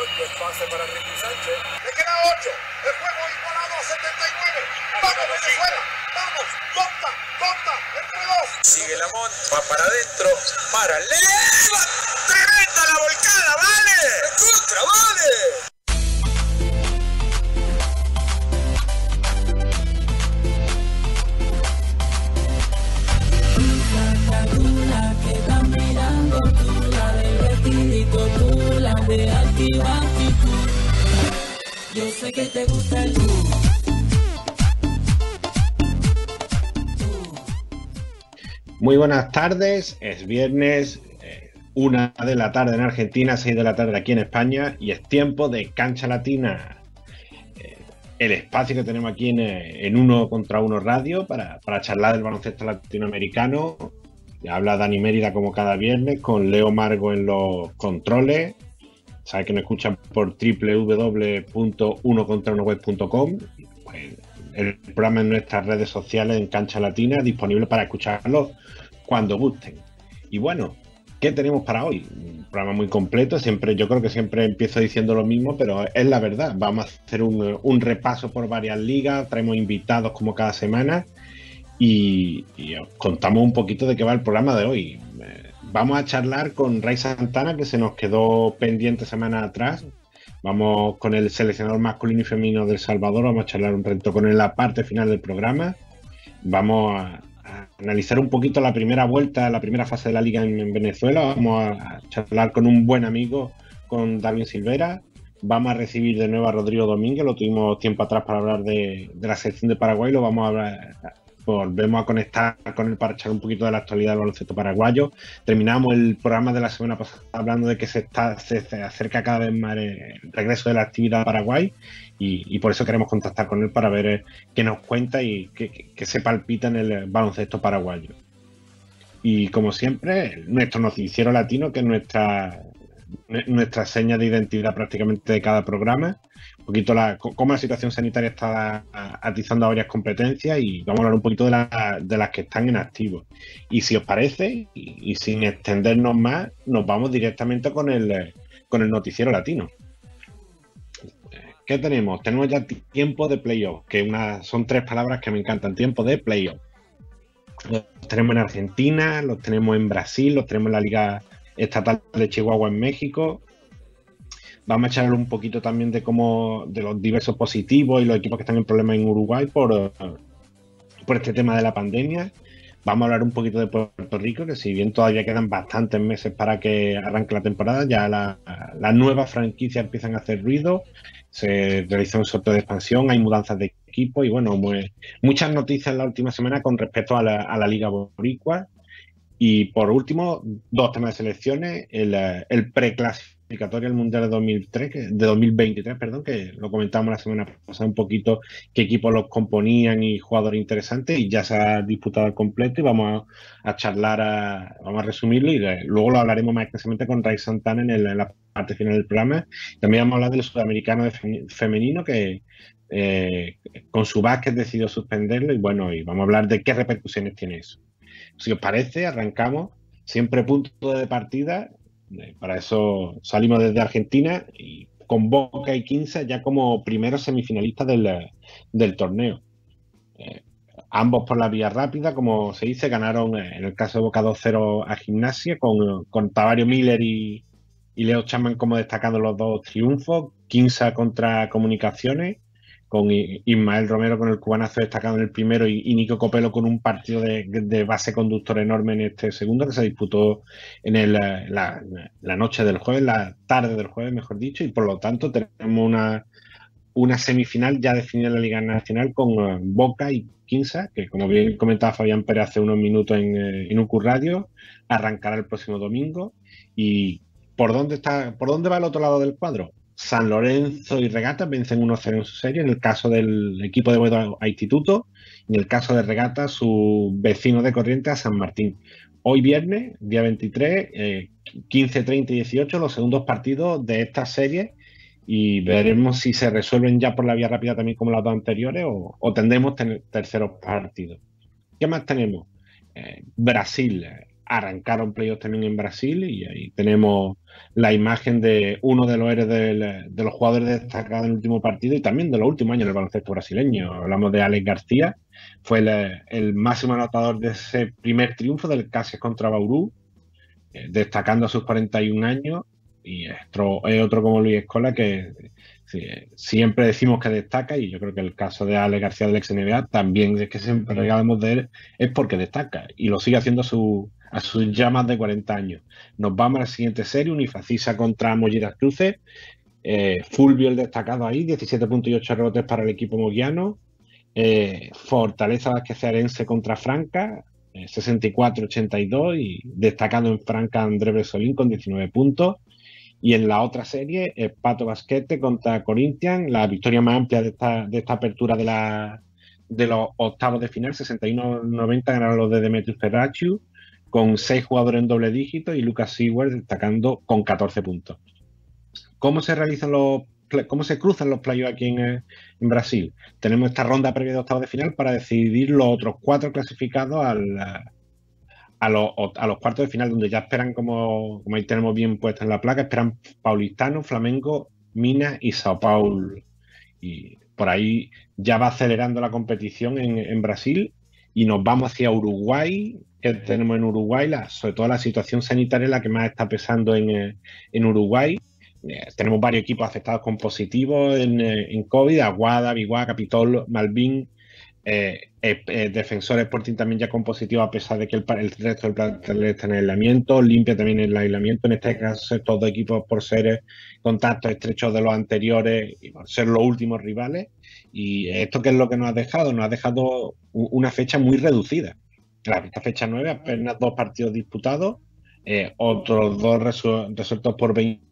el pase para Ricky Sánchez. Le queda 8. El juego igualado a 79. ¡Vamos, Venezuela! ¡Vamos! ¡Conta! ¡Conta! ¡Entre dos! Sigue Lamont, va para adentro, para leva. ¡Tremenda la volcada, vale! ¡Contra, vale! Que te gusta el. Muy buenas tardes, es viernes, eh, una de la tarde en Argentina, seis de la tarde aquí en España y es tiempo de Cancha Latina, eh, el espacio que tenemos aquí en, eh, en Uno contra Uno Radio para, para charlar del baloncesto latinoamericano. Habla Dani Mérida como cada viernes con Leo Margo en los controles. Sabes que nos escuchan por www.unocontraunoweb.com. Pues, el programa en nuestras redes sociales en Cancha Latina, disponible para escucharlo cuando gusten. Y bueno, ¿qué tenemos para hoy? Un programa muy completo, siempre, yo creo que siempre empiezo diciendo lo mismo, pero es la verdad. Vamos a hacer un, un repaso por varias ligas, traemos invitados como cada semana y, y os contamos un poquito de qué va el programa de hoy. Vamos a charlar con Ray Santana, que se nos quedó pendiente semana atrás, Vamos con el seleccionador masculino y femenino del Salvador, vamos a charlar un reto con él en la parte final del programa. Vamos a, analizar un poquito la primera vuelta, la primera fase de la liga en, en Venezuela. Vamos a, charlar con un buen amigo, con Darwin Silvera. Vamos a recibir de nuevo a Rodrigo Domínguez, lo tuvimos tiempo atrás para hablar de la selección de Paraguay, lo vamos a hablar, volvemos a conectar con él para echar un poquito de la actualidad del baloncesto paraguayo. Terminamos el programa de la semana pasada hablando de que se, está, se, acerca cada vez más el regreso de la actividad a Paraguay y, y, por eso queremos contactar con él para ver eh, qué nos cuenta y qué, qué se palpita en el baloncesto paraguayo. Y como siempre, nuestro noticiero latino, que es nuestra, nuestra seña de identidad prácticamente de cada programa un poquito la, cómo la situación sanitaria está atizando a varias competencias y vamos a hablar un poquito de, la, de las que están en activo. Y si os parece, y, sin extendernos más, nos vamos directamente con el, con el noticiero latino. ¿Qué tenemos? Tenemos ya tiempo de playoff, que una, son tres palabras que me encantan, tiempo de playoff. Los tenemos en Argentina, los tenemos en Brasil, los tenemos en la Liga Estatal de Chihuahua en México, Vamos a echarle un poquito también de cómo, de los diversos positivos y los equipos que están en problemas en Uruguay por, por este tema de la pandemia. Vamos a hablar un poquito de Puerto Rico, que si bien todavía quedan bastantes meses para que arranque la temporada, ya las la nuevas franquicias empiezan a hacer ruido, se realizó un sorteo de expansión, hay mudanzas de equipo y bueno, muy, muchas noticias en la última semana con respecto a la, a la Liga Boricua. Y por último, dos temas de selecciones, el, el preclasificatorio al Mundial de 2003, de 2023, perdón, que lo comentamos la semana pasada un poquito qué equipos los componían y jugadores interesantes y ya se ha disputado al completo y vamos a, charlar, a, vamos a resumirlo y luego lo hablaremos más extensamente con Ray Santana en, el, la parte final del programa. También vamos a hablar del sudamericano de femenino que eh, con su básquet decidió suspenderlo y bueno, y vamos a hablar de qué repercusiones tiene eso. Si os parece, arrancamos. Siempre punto de partida. Para eso salimos desde Argentina y con Boca y 15 ya como primeros semifinalistas del, torneo. Eh, ambos por la vía rápida, como se dice, ganaron en el caso de Boca 2-0 a Gimnasia con, con Tavario Miller y, y Leo Chapman como destacando los dos triunfos. 15 contra Comunicaciones con Ismael Romero con el cubanazo destacado en el primero y, Nico Copelo con un partido de, base conductor enorme en este segundo que se disputó en el, la, la, noche del jueves, la tarde del jueves, mejor dicho, y por lo tanto tenemos una, una semifinal ya definida en la Liga Nacional con uh, Boca y Quinza, que como bien comentaba Fabián Pérez hace unos minutos en, en UQ Radio, arrancará el próximo domingo. ¿Y por dónde, está, por dónde va el otro lado del cuadro? San Lorenzo y Regata vencen 1-0 en su serie. En el caso del equipo de Boedo a Instituto, en el caso de Regata, su vecino de corriente a San Martín. Hoy viernes, día 23, eh, 15, 30 y 18, los segundos partidos de esta serie y veremos si se resuelven ya por la vía rápida también como las dos anteriores o, tendremos tener terceros partidos. ¿Qué más tenemos? Eh, Brasil. Arrancaron playoffs también en Brasil y ahí tenemos la imagen de uno de los héroes de los jugadores destacados en el último partido y también de los últimos años del baloncesto brasileño. Hablamos de Alex García, fue el, máximo anotador de ese primer triunfo del Cases contra Bauru, eh, destacando a sus 41 años y es otro, como Luis Escola que siempre decimos que destaca y yo creo que el caso de Ale García del ex NBA también es que siempre regalamos de él es porque destaca y lo sigue haciendo a, su, a sus llamas de 40 años. Nos vamos a la siguiente serie, Unifacisa contra Mollidas Cruces. Eh, Fulvio el destacado ahí, 17.8 rebotes para el equipo moguiano. Eh, Fortaleza Vasquecearense contra Franca, 64-82 eh, y destacado en Franca André Bresolín con 19 puntos. Y en la otra serie, el Pato Basquete contra Corinthians, la victoria más amplia de esta, de esta apertura de, la, de los octavos de final, 61-90 ganaron los de Demetrius Ferraciu, con seis jugadores en doble dígito y Lucas Seward destacando con 14 puntos. ¿Cómo se realizan los cómo se cruzan los playoffs aquí en, Brasil? Tenemos esta ronda previa de octavos de final para decidir los otros cuatro clasificados al, a los, cuartos de final, donde ya esperan, como, como ahí tenemos bien puesta en la placa, esperan Paulistano, Flamengo, Minas y Sao Paulo. Y por ahí ya va acelerando la competición en, Brasil y nos vamos hacia Uruguay, que tenemos en Uruguay, sobre todo la situación sanitaria la que más está pesando en, eh, Uruguay. Eh, tenemos varios equipos afectados con positivos en, eh, en COVID, Aguada, Biguá, Capitol, Malvin, eh, Defensor Sporting también ya con positivo a pesar de que el, resto del plantel está en aislamiento, limpia también el aislamiento, en este caso todos equipos por ser contactos estrechos de los anteriores y por ser los últimos rivales. Y esto que es lo que nos ha dejado, nos ha dejado una fecha muy reducida. esta fecha 9, apenas dos partidos disputados, otros dos resueltos por 20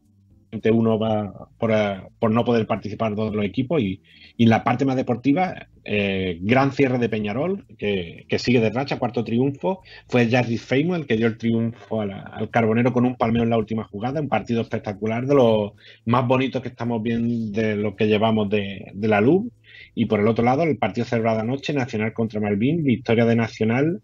uno va por, no poder participar todos los equipos y, y la parte más deportiva, eh, gran cierre de Peñarol, que, sigue de racha, cuarto triunfo, fue Jarry Feimo el que dio el triunfo al Carbonero con un palmeo en la última jugada, un partido espectacular, de los más bonitos que estamos viendo de lo que llevamos de, la luz y por el otro lado, el partido celebrado anoche, Nacional contra Malvin, victoria de Nacional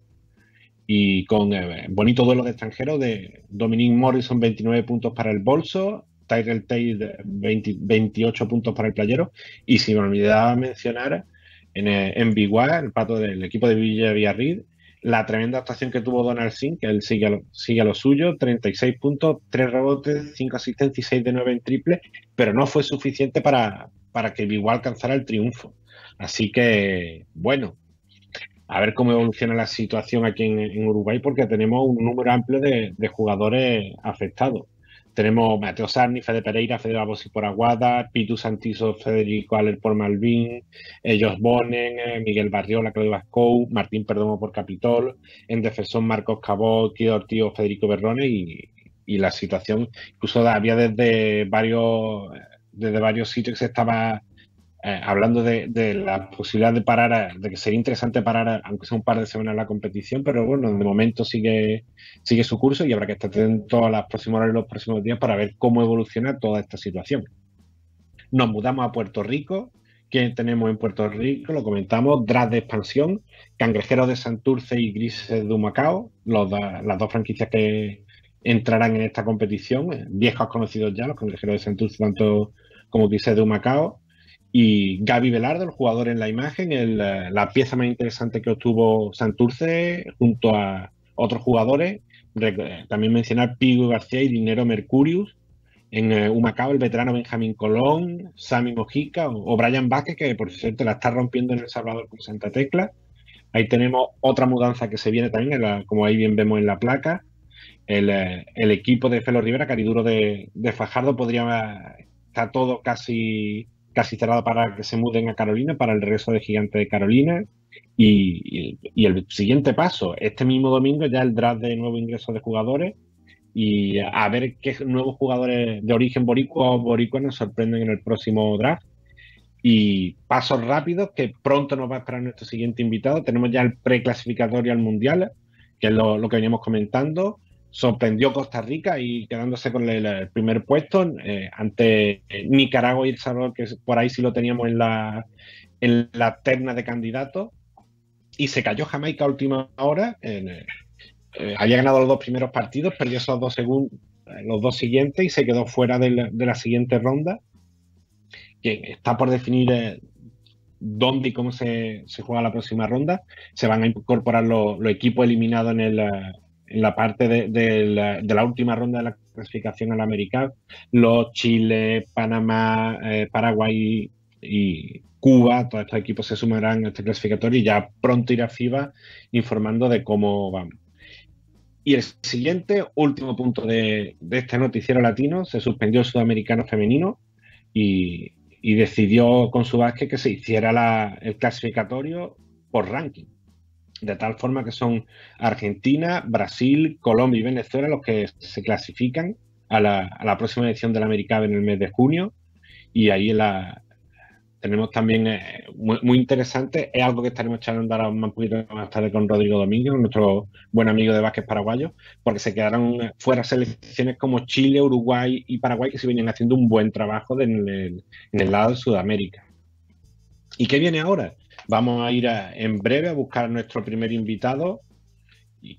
y con eh, bonito duelo de extranjeros de Dominic Morrison, 29 puntos para el bolso, Tyrell Tate 28 puntos para el playero. Y si me olvidaba mencionar en, eh, en el pato del equipo de Villa Villarreal, la tremenda actuación que tuvo Donald Singh, que él sigue a, lo, sigue a lo suyo, 36 puntos, 3 rebotes, 5 asistencias y 6 de 9 en triple, pero no fue suficiente para, para que Biguá alcanzara el triunfo. Así que, bueno, a ver cómo evoluciona la situación aquí en, Uruguay, porque tenemos un número amplio de jugadores afectados. Tenemos Mateo Sarni, Fede Pereira, Fede Babosi por Aguada, Pitu Santizo, Federico Aller por Malvin, ellos Bonen, eh, Miguel Barriola, Claudio Vascou, Martín Perdomo por Capitol, en defensor Marcos Cabot, Kido Ortiz, Federico Berrone y, la situación, incluso había desde varios, desde varios sitios que se estaba eh, hablando de, la posibilidad de parar, de que sería interesante parar, aunque sea un par de semanas la competición, pero bueno, de momento sigue, sigue su curso y habrá que estar atento a las próximas horas y los próximos días para ver cómo evoluciona toda esta situación. Nos mudamos a Puerto Rico. ¿Qué tenemos en Puerto Rico? Lo comentamos, Draft de expansión, Cangrejeros de Santurce y Grises de Macao, las dos franquicias que entrarán en esta competición, viejos conocidos ya, los Cangrejeros de Santurce tanto como Grises de Macao y Gaby Velardo, el jugador en la imagen, la pieza más interesante que obtuvo Santurce junto a otros jugadores. También mencionar Pigo García y Dinero Mercurius. En Humacao, el veterano Benjamín Colón, Sammy Mojica o, Brian Vázquez, que por cierto la está rompiendo en El Salvador con Santa Tecla. Ahí tenemos otra mudanza que se viene también, como ahí bien vemos en la placa. El, eh, equipo de Felo Rivera, Cariduro de Fajardo, podría estar todo casi casi cerrado para que se muden a Carolina, para el regreso de Gigante de Carolina. Y, el siguiente paso, este mismo domingo ya el draft de nuevo ingreso de jugadores y a ver qué nuevos jugadores de origen boricua o boricua nos sorprenden en el próximo draft. Y pasos rápidos que pronto nos va a esperar nuestro siguiente invitado. Tenemos ya el preclasificatorio al Mundial, que es lo que veníamos comentando sorprendió Costa Rica y quedándose con el, primer puesto eh, ante Nicaragua y El Salvador, que por ahí sí lo teníamos en la, en la terna de candidatos. Y se cayó Jamaica a última hora, eh, había ganado los dos primeros partidos, perdió esos dos segundos, los dos siguientes y se quedó fuera de la, de la siguiente ronda. Que está por definir eh, dónde y cómo se, se, juega la próxima ronda. Se van a incorporar los, los equipos eliminados en, el, en la parte de, la, de, la, última ronda de la clasificación al americano. Los Chile, Panamá, eh, Paraguay y Cuba, todos estos equipos se sumarán a este clasificatorio y ya pronto irá FIBA informando de cómo vamos. Y el siguiente, último punto de, de, este noticiero latino, se suspendió el sudamericano femenino y, y decidió con su básquet que se hiciera la, el clasificatorio por ranking. De tal forma que son Argentina, Brasil, Colombia y Venezuela los que se clasifican a la, a la próxima edición del Americano en el mes de junio. Y ahí la, tenemos también eh, muy, interesante, es algo que estaremos charlando ahora un poquito más tarde con Rodrigo Domínguez, nuestro buen amigo de básquet paraguayo, porque se quedaron fuera selecciones como Chile, Uruguay y Paraguay que se venían haciendo un buen trabajo en el, en el lado de Sudamérica. ¿Y qué viene ahora? Vamos a ir a, en breve a buscar a nuestro primer invitado. Y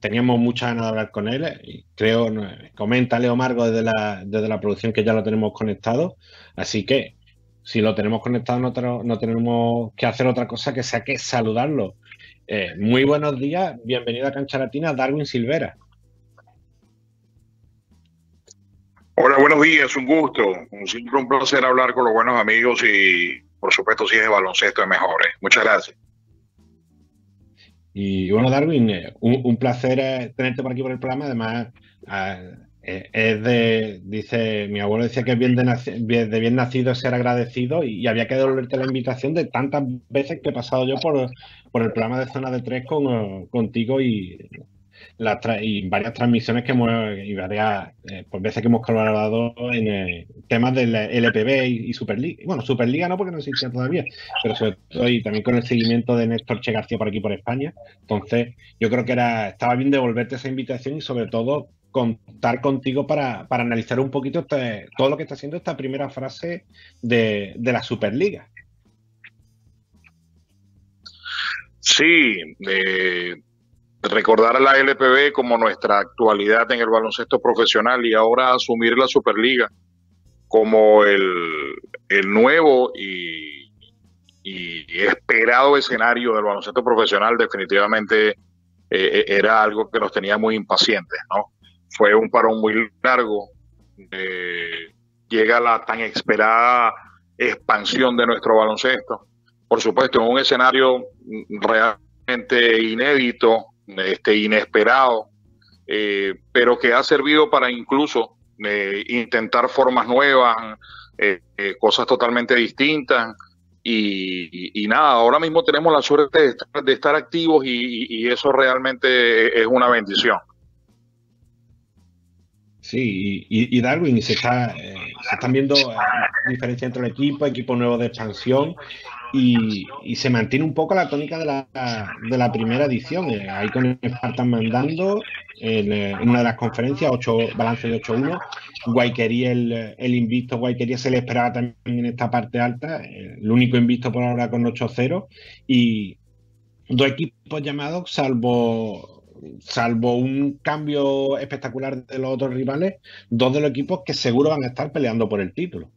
teníamos muchas ganas de hablar con él. Creo, comenta Leo Margo desde la, desde la producción que ya lo tenemos conectado. Así que si lo tenemos conectado no, tenemos que hacer otra cosa que sea que saludarlo. Eh, muy buenos días, bienvenido a Cancha Latina, Darwin Silvera. Hola, buenos días, un gusto. Siempre un placer hablar con los buenos amigos y, por supuesto, si es de baloncesto es mejor. ¿eh? Muchas gracias. Y bueno, Darwin, eh, un, placer tenerte por aquí por el programa. Además, eh, es de, dice, mi abuelo decía que es bien de, de bien nacido ser agradecido y, y, había que devolverte la invitación de tantas veces que he pasado yo por, por el programa de Zona de Tres con, contigo y, y varias transmisiones que hemos, y varias eh, veces que hemos colaborado en eh, temas del LPB y, y, Superliga. Bueno, Superliga no porque no existía todavía, pero sobre todo y también con el seguimiento de Néstor Che García por aquí por España. Entonces, yo creo que era estaba bien devolverte esa invitación y sobre todo contar contigo para, para analizar un poquito este, todo lo que está haciendo esta primera frase de, de la Superliga. Sí, recordar a la LPB como nuestra actualidad en el baloncesto profesional y ahora asumir la Superliga como el, el nuevo y, y, esperado escenario del baloncesto profesional definitivamente eh, era algo que nos tenía muy impacientes, ¿no? fue un parón muy largo. Eh, llega la tan esperada expansión de nuestro baloncesto. Por supuesto, en un escenario realmente inédito, este, inesperado, eh, pero que ha servido para incluso eh, intentar formas nuevas, eh, cosas totalmente distintas. Y, y, nada, ahora mismo tenemos la suerte de estar, de estar activos y, eso realmente es una bendición. Sí, y, y, Darwin, se, está, eh, se están viendo eh, diferencias entre el equipo, equipo nuevo de expansión, y, y, se mantiene un poco la tónica de la, de la primera edición. Eh, ahí con Spartan mandando en, en, una de las conferencias, 8, balance de 8-1. Guayquería, el, el invicto Guayquería se le esperaba también en esta parte alta, el único invicto por ahora con 8-0. Y dos equipos llamados, salvo salvo un cambio espectacular de los otros rivales, dos de los equipos que seguro van a estar peleando por el título.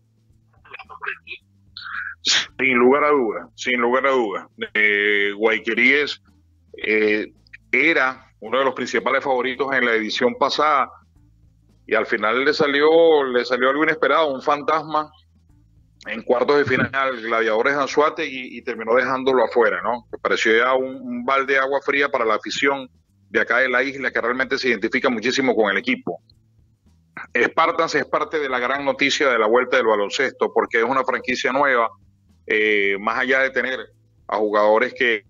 Sin lugar a dudas, sin lugar a dudas. Eh, Guayqueríes eh, era uno de los principales favoritos en la edición pasada y al final le salió, le salió algo inesperado, un fantasma en cuartos de final, Gladiadores Anzuate y, y terminó dejándolo afuera, ¿no? Pareció ya un, un balde de agua fría para la afición de acá de la isla que realmente se identifica muchísimo con el equipo. Spartans es parte de la gran noticia de la vuelta del baloncesto porque es una franquicia nueva, eh, más allá de tener a jugadores que,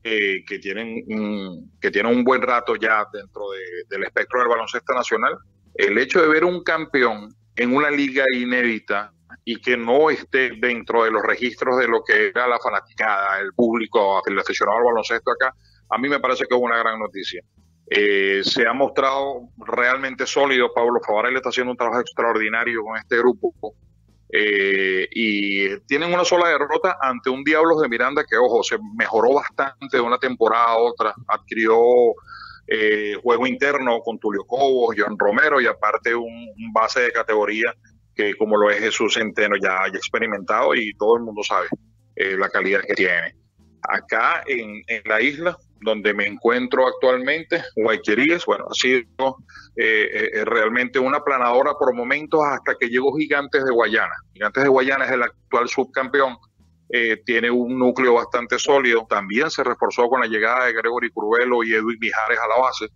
tienen, un, que tienen un buen rato ya dentro de, del espectro del baloncesto nacional, el hecho de ver un campeón en una liga inédita y que no esté dentro de los registros de lo que era la fanaticada, el público, el aficionado al baloncesto acá, a mí me parece que es una gran noticia. Eh, se ha mostrado realmente sólido. Pablo Favarel está haciendo un trabajo extraordinario con este grupo. Eh, y tienen una sola derrota ante un Diablos de Miranda que, ojo, se mejoró bastante de una temporada a otra, adquirió eh, juego interno con Tulio Cobos, John Romero y aparte un, base de categoría que como lo es Jesús Centeno ya haya experimentado y todo el mundo sabe eh, la calidad que tiene. Acá en, en, la isla donde me encuentro actualmente, Guayqueríes, bueno, ha sido eh, realmente una planadora por momentos hasta que llegó Gigantes de Guayana. Gigantes de Guayana es el actual subcampeón eh, tiene un núcleo bastante sólido. También se reforzó con la llegada de Gregory Curvelo y Edwin Mijares a la base.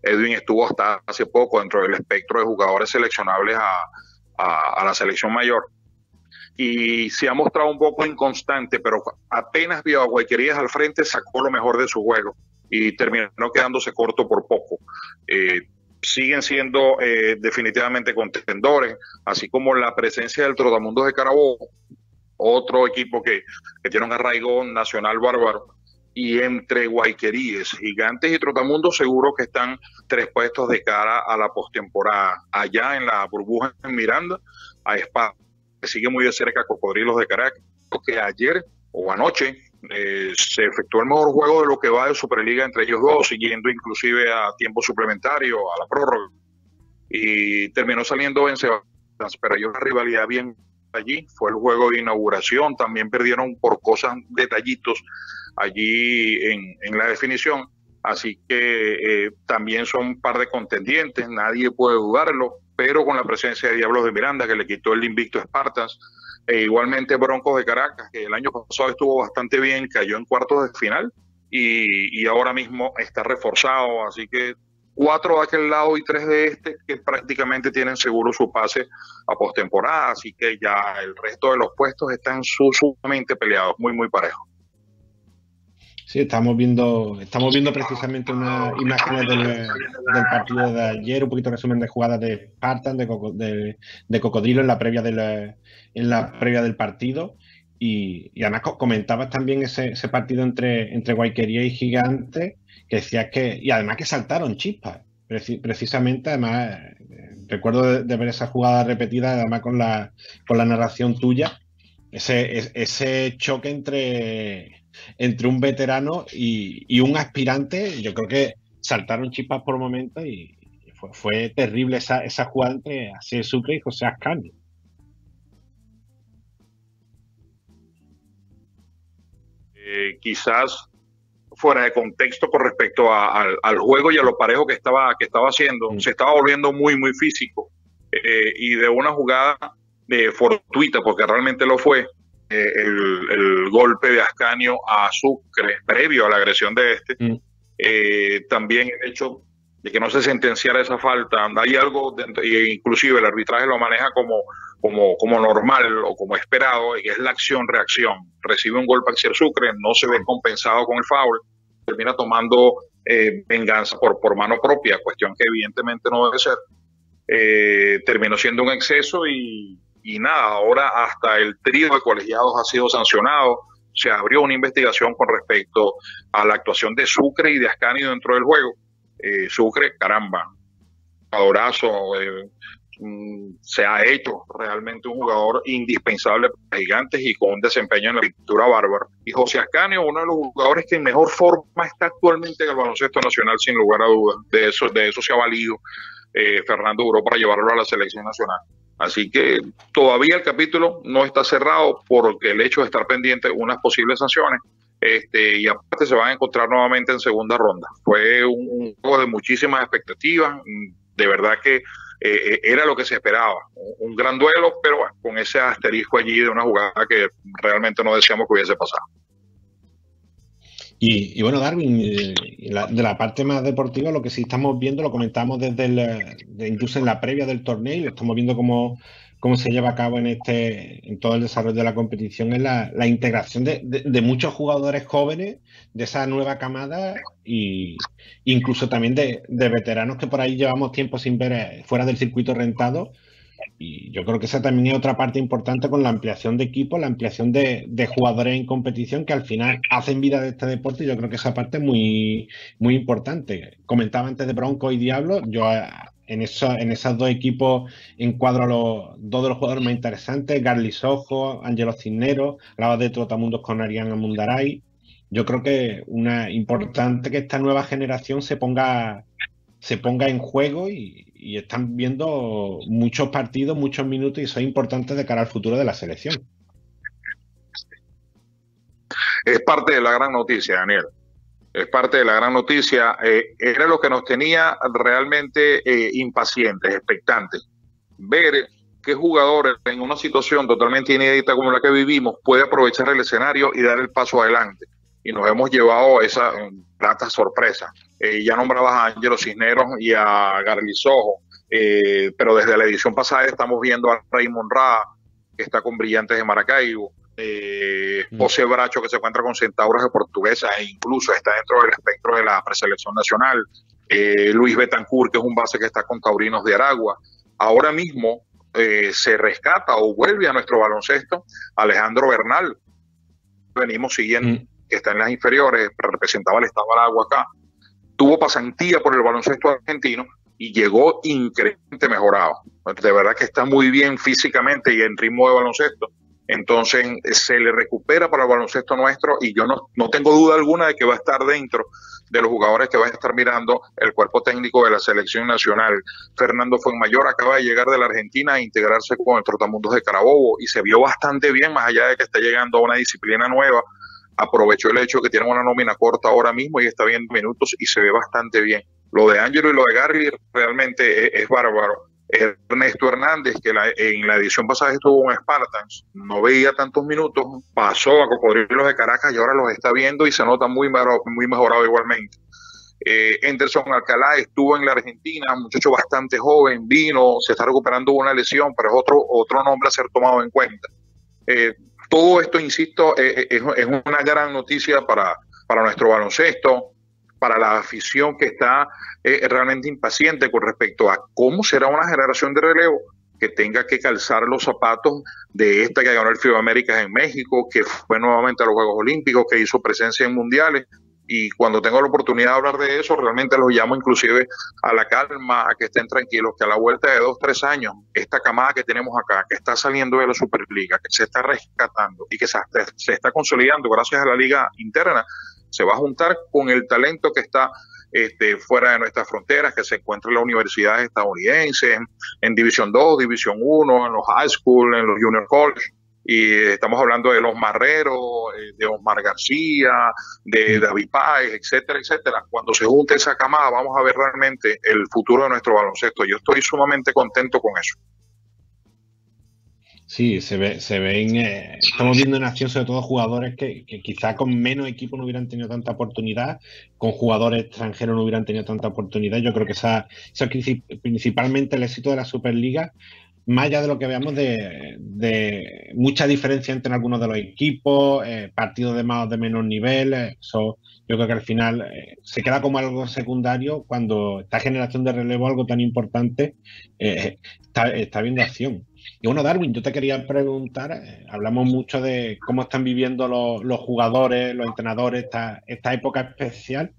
Edwin estuvo hasta hace poco dentro del espectro de jugadores seleccionables a, la selección mayor. Y se ha mostrado un poco inconstante, pero apenas vio a Guayquerías al frente, sacó lo mejor de su juego y terminó quedándose corto por poco. Eh, siguen siendo eh, definitivamente contendores, así como la presencia del Trotamundos de Carabobo otro equipo que, tiene un arraigo nacional bárbaro. Y entre Guayqueríes, Gigantes y Trotamundo seguro que están tres puestos de cara a la postemporada. Allá en la burbuja en Miranda, a Espada, sigue muy de cerca Cocodrilos de Caracas, que ayer o anoche eh, se efectuó el mejor juego de lo que va de Superliga entre ellos dos, siguiendo inclusive a tiempo suplementario, a la prórroga. Y terminó saliendo en Sebastián, pero hay una rivalidad bien allí, fue el juego de inauguración, también perdieron por cosas, detallitos allí en, la definición, así que eh, también son un par de contendientes, nadie puede dudarlo, pero con la presencia de Diablos de Miranda, que le quitó el invicto a Spartans, e igualmente Broncos de Caracas, que el año pasado estuvo bastante bien, cayó en cuartos de final y, y ahora mismo está reforzado, así que cuatro de aquel lado y tres de este que prácticamente tienen seguro su pase a postemporada, así que ya el resto de los puestos están sumamente peleados, muy muy parejos. Sí, estamos viendo, estamos viendo precisamente una imágenes del, partido de ayer, un poquito resumen de jugadas de Spartan, de, de, Cocodrilo en la previa del, en la previa del partido. Y, y además comentabas también ese, ese partido entre, entre Guayquería y Gigante, que decías que, y además que saltaron chispas, precisamente, además, eh, recuerdo de, ver esa jugada repetida, además con la, con la narración tuya, ese, ese choque entre, entre un veterano y, un aspirante, yo creo que saltaron chispas por momentos y fue, terrible esa, esa jugada entre Asier Sucre y José Ascani. Eh, quizás fuera de contexto con respecto al juego y a lo parejo que estaba, que estaba haciendo. Mm. Se estaba volviendo muy, muy físico. Eh, y de una jugada de fortuita, porque realmente lo fue, el, golpe de Ascanio a Sucre previo a la agresión de este, mm. eh, también el hecho de que no se sentenciara esa falta, hay algo, inclusive el arbitraje lo maneja como, como, como normal o como esperado, y es la acción-reacción. Recibe un golpe hacia el Sucre, no se ve compensado con el foul, termina tomando eh, venganza por, por mano propia, cuestión que evidentemente no debe ser. Eh, terminó siendo un exceso y, y nada, ahora hasta el trío de colegiados ha sido sancionado. Se abrió una investigación con respecto a la actuación de Sucre y de Ascanio dentro del juego. Eh, Sucre, caramba, adorazo, eh, Mm, se ha hecho realmente un jugador indispensable para Gigantes y con un desempeño en la pintura bárbara. Y José Ascanio, uno de los jugadores que en mejor forma está actualmente en el baloncesto nacional, sin lugar a dudas. De eso, de eso se ha valido eh, Fernando Duro para llevarlo a la selección nacional. Así que todavía el capítulo no está cerrado porque el hecho de estar pendiente unas posibles sanciones. Este, y aparte se van a encontrar nuevamente en segunda ronda. Fue un, juego de muchísimas expectativas. De verdad que eh, era lo que se esperaba. Un, gran duelo, pero con ese asterisco allí de una jugada que realmente no deseamos que hubiese pasado. Y, bueno, Darwin, eh, de la parte más deportiva, lo que sí estamos viendo, lo comentamos desde el, incluso en la previa del torneo, y lo estamos viendo como cómo se lleva a cabo en este en todo el desarrollo de la competición es la, integración de, muchos jugadores jóvenes de esa nueva camada e incluso también de, veteranos que por ahí llevamos tiempo sin ver eh, fuera del circuito rentado y yo creo que esa también es otra parte importante con la ampliación de equipo, la ampliación de, jugadores en competición que al final hacen vida de este deporte y yo creo que esa parte es muy, muy importante. Comentaba antes de Bronco y Diablo, yo en, eso, en esos dos equipos encuadro a los dos de los jugadores más interesantes, Garly Sojo, Angelo Cisneros, hablaba de Trotamundos con Ariana Mundaray. yo creo que una importante que esta nueva generación se ponga, se ponga en juego y, están viendo muchos partidos, muchos minutos y eso es importante de cara al futuro de la selección. Es parte de la gran noticia, Daniel. Es parte de la gran noticia. Eh, era lo que nos tenía realmente eh, impacientes, expectantes. Ver qué jugador en una situación totalmente inédita como la que vivimos puede aprovechar el escenario y dar el paso adelante. Y nos hemos llevado esa plata sorpresa. Eh, ya nombrabas a Ángelo Cisneros y a Garlizojo, eh, pero desde la edición pasada estamos viendo a Raymond Ra, que está con Brillantes de Maracaibo, eh, mm. José Bracho, que se encuentra con Centauros de Portuguesa e incluso está dentro del espectro de la preselección nacional, eh, Luis Betancourt, que es un base que está con Taurinos de Aragua. Ahora mismo eh, se rescata o vuelve a nuestro baloncesto Alejandro Bernal. Venimos siguiendo, mm. Que está en las inferiores, representaba el Estado Aragua acá. Tuvo pasantía por el baloncesto argentino y llegó increíblemente mejorado. De verdad que está muy bien físicamente y en ritmo de baloncesto. Entonces se le recupera para el baloncesto nuestro y yo no, no tengo duda alguna de que va a estar dentro de los jugadores que va a estar mirando el cuerpo técnico de la selección nacional. Fernando Fuenmayor acaba de llegar de la Argentina a integrarse con el Trotamundos de Carabobo y se vio bastante bien, más allá de que está llegando a una disciplina nueva. Aprovechó el hecho de que tiene una nómina corta ahora mismo y está viendo minutos y se ve bastante bien. Lo de Ángelo y lo de Gary realmente es bárbaro Ernesto Hernández, que en la edición pasada estuvo en Spartans, no veía tantos minutos, pasó a Cocodrilos de Caracas y ahora los está viendo y se nota muy mejorado, igualmente. Eh, Anderson Alcalá estuvo en la Argentina, muchacho bastante joven, vino, se está recuperando una lesión, pero es otro, otro nombre a ser tomado en cuenta. Eh, todo esto, insisto, eh, es, es, una gran noticia para, para nuestro baloncesto, para la afición que está eh, realmente impaciente con respecto a cómo será una generación de relevo que tenga que calzar los zapatos de esta que ganó el FIBA Américas en México, que fue nuevamente a los Juegos Olímpicos, que hizo presencia en mundiales. Y cuando tengo la oportunidad de hablar de eso, realmente los llamo inclusive a la calma, a que estén tranquilos, que a la vuelta de dos, tres años, esta camada que tenemos acá, que está saliendo de la Superliga, que se está rescatando y que se, está consolidando gracias a la liga interna, se va a juntar con el talento que está este, fuera de nuestras fronteras, que se encuentra en las universidades estadounidenses, en División 2, División 1, en los high school, en los junior college. Y estamos hablando de los Marreros, eh, de Osmar García, de David Páez, etcétera, etcétera. Cuando se junte esa camada, vamos a ver realmente el futuro de nuestro baloncesto. Yo estoy sumamente contento con eso. Sí, se ve, se ven, eh, estamos viendo en acción sobre todo jugadores que, que quizá con menos equipo no hubieran tenido tanta oportunidad, con jugadores extranjeros no hubieran tenido tanta oportunidad. Yo creo que esa, eso es principalmente el éxito de la Superliga, más allá de lo que veamos de, mucha diferencia entre algunos de los equipos, eh, partidos de más o de menos nivel, eso yo creo que al final eh, se queda como algo secundario cuando esta generación de relevo, algo tan importante, está, está viendo acción. Y bueno, Darwin, yo te quería preguntar, eh, hablamos mucho de cómo están viviendo los, jugadores, los entrenadores, esta, esta época especial,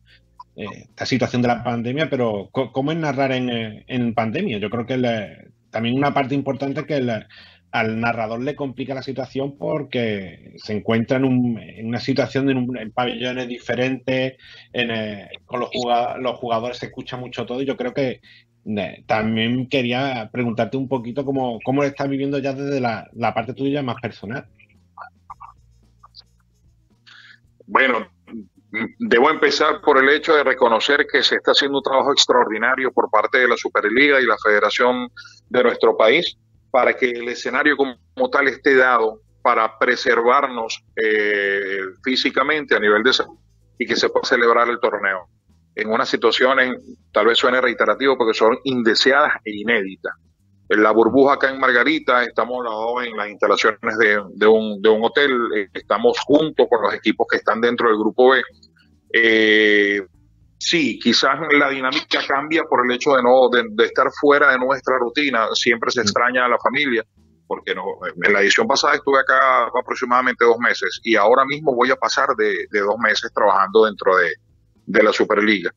eh, esta situación de la pandemia, pero ¿cómo es narrar en, eh, en pandemia? Yo creo que también una parte importante que al narrador le complica la situación porque se encuentra en, una situación en, pabellones diferentes, con los, los jugadores se escucha mucho todo y yo creo que también quería preguntarte un poquito cómo, cómo lo estás viviendo ya desde la, parte tuya más personal. Bueno, debo empezar por el hecho de reconocer que se está haciendo un trabajo extraordinario por parte de la Superliga y la Federación de nuestro país para que el escenario como, tal esté dado para preservarnos eh, físicamente a nivel de salud y que se pueda celebrar el torneo en unas situaciones, tal vez suene reiterativo, porque son indeseadas e inéditas. En la burbuja acá en Margarita, estamos en las instalaciones de, un, de un, hotel, eh, estamos juntos con los equipos que están dentro del grupo B. Eh, sí, quizás la dinámica cambia por el hecho de no de, estar fuera de nuestra rutina, siempre se extraña a la familia, porque no, en la edición pasada estuve acá aproximadamente dos meses y ahora mismo voy a pasar de dos meses trabajando dentro de, la Superliga.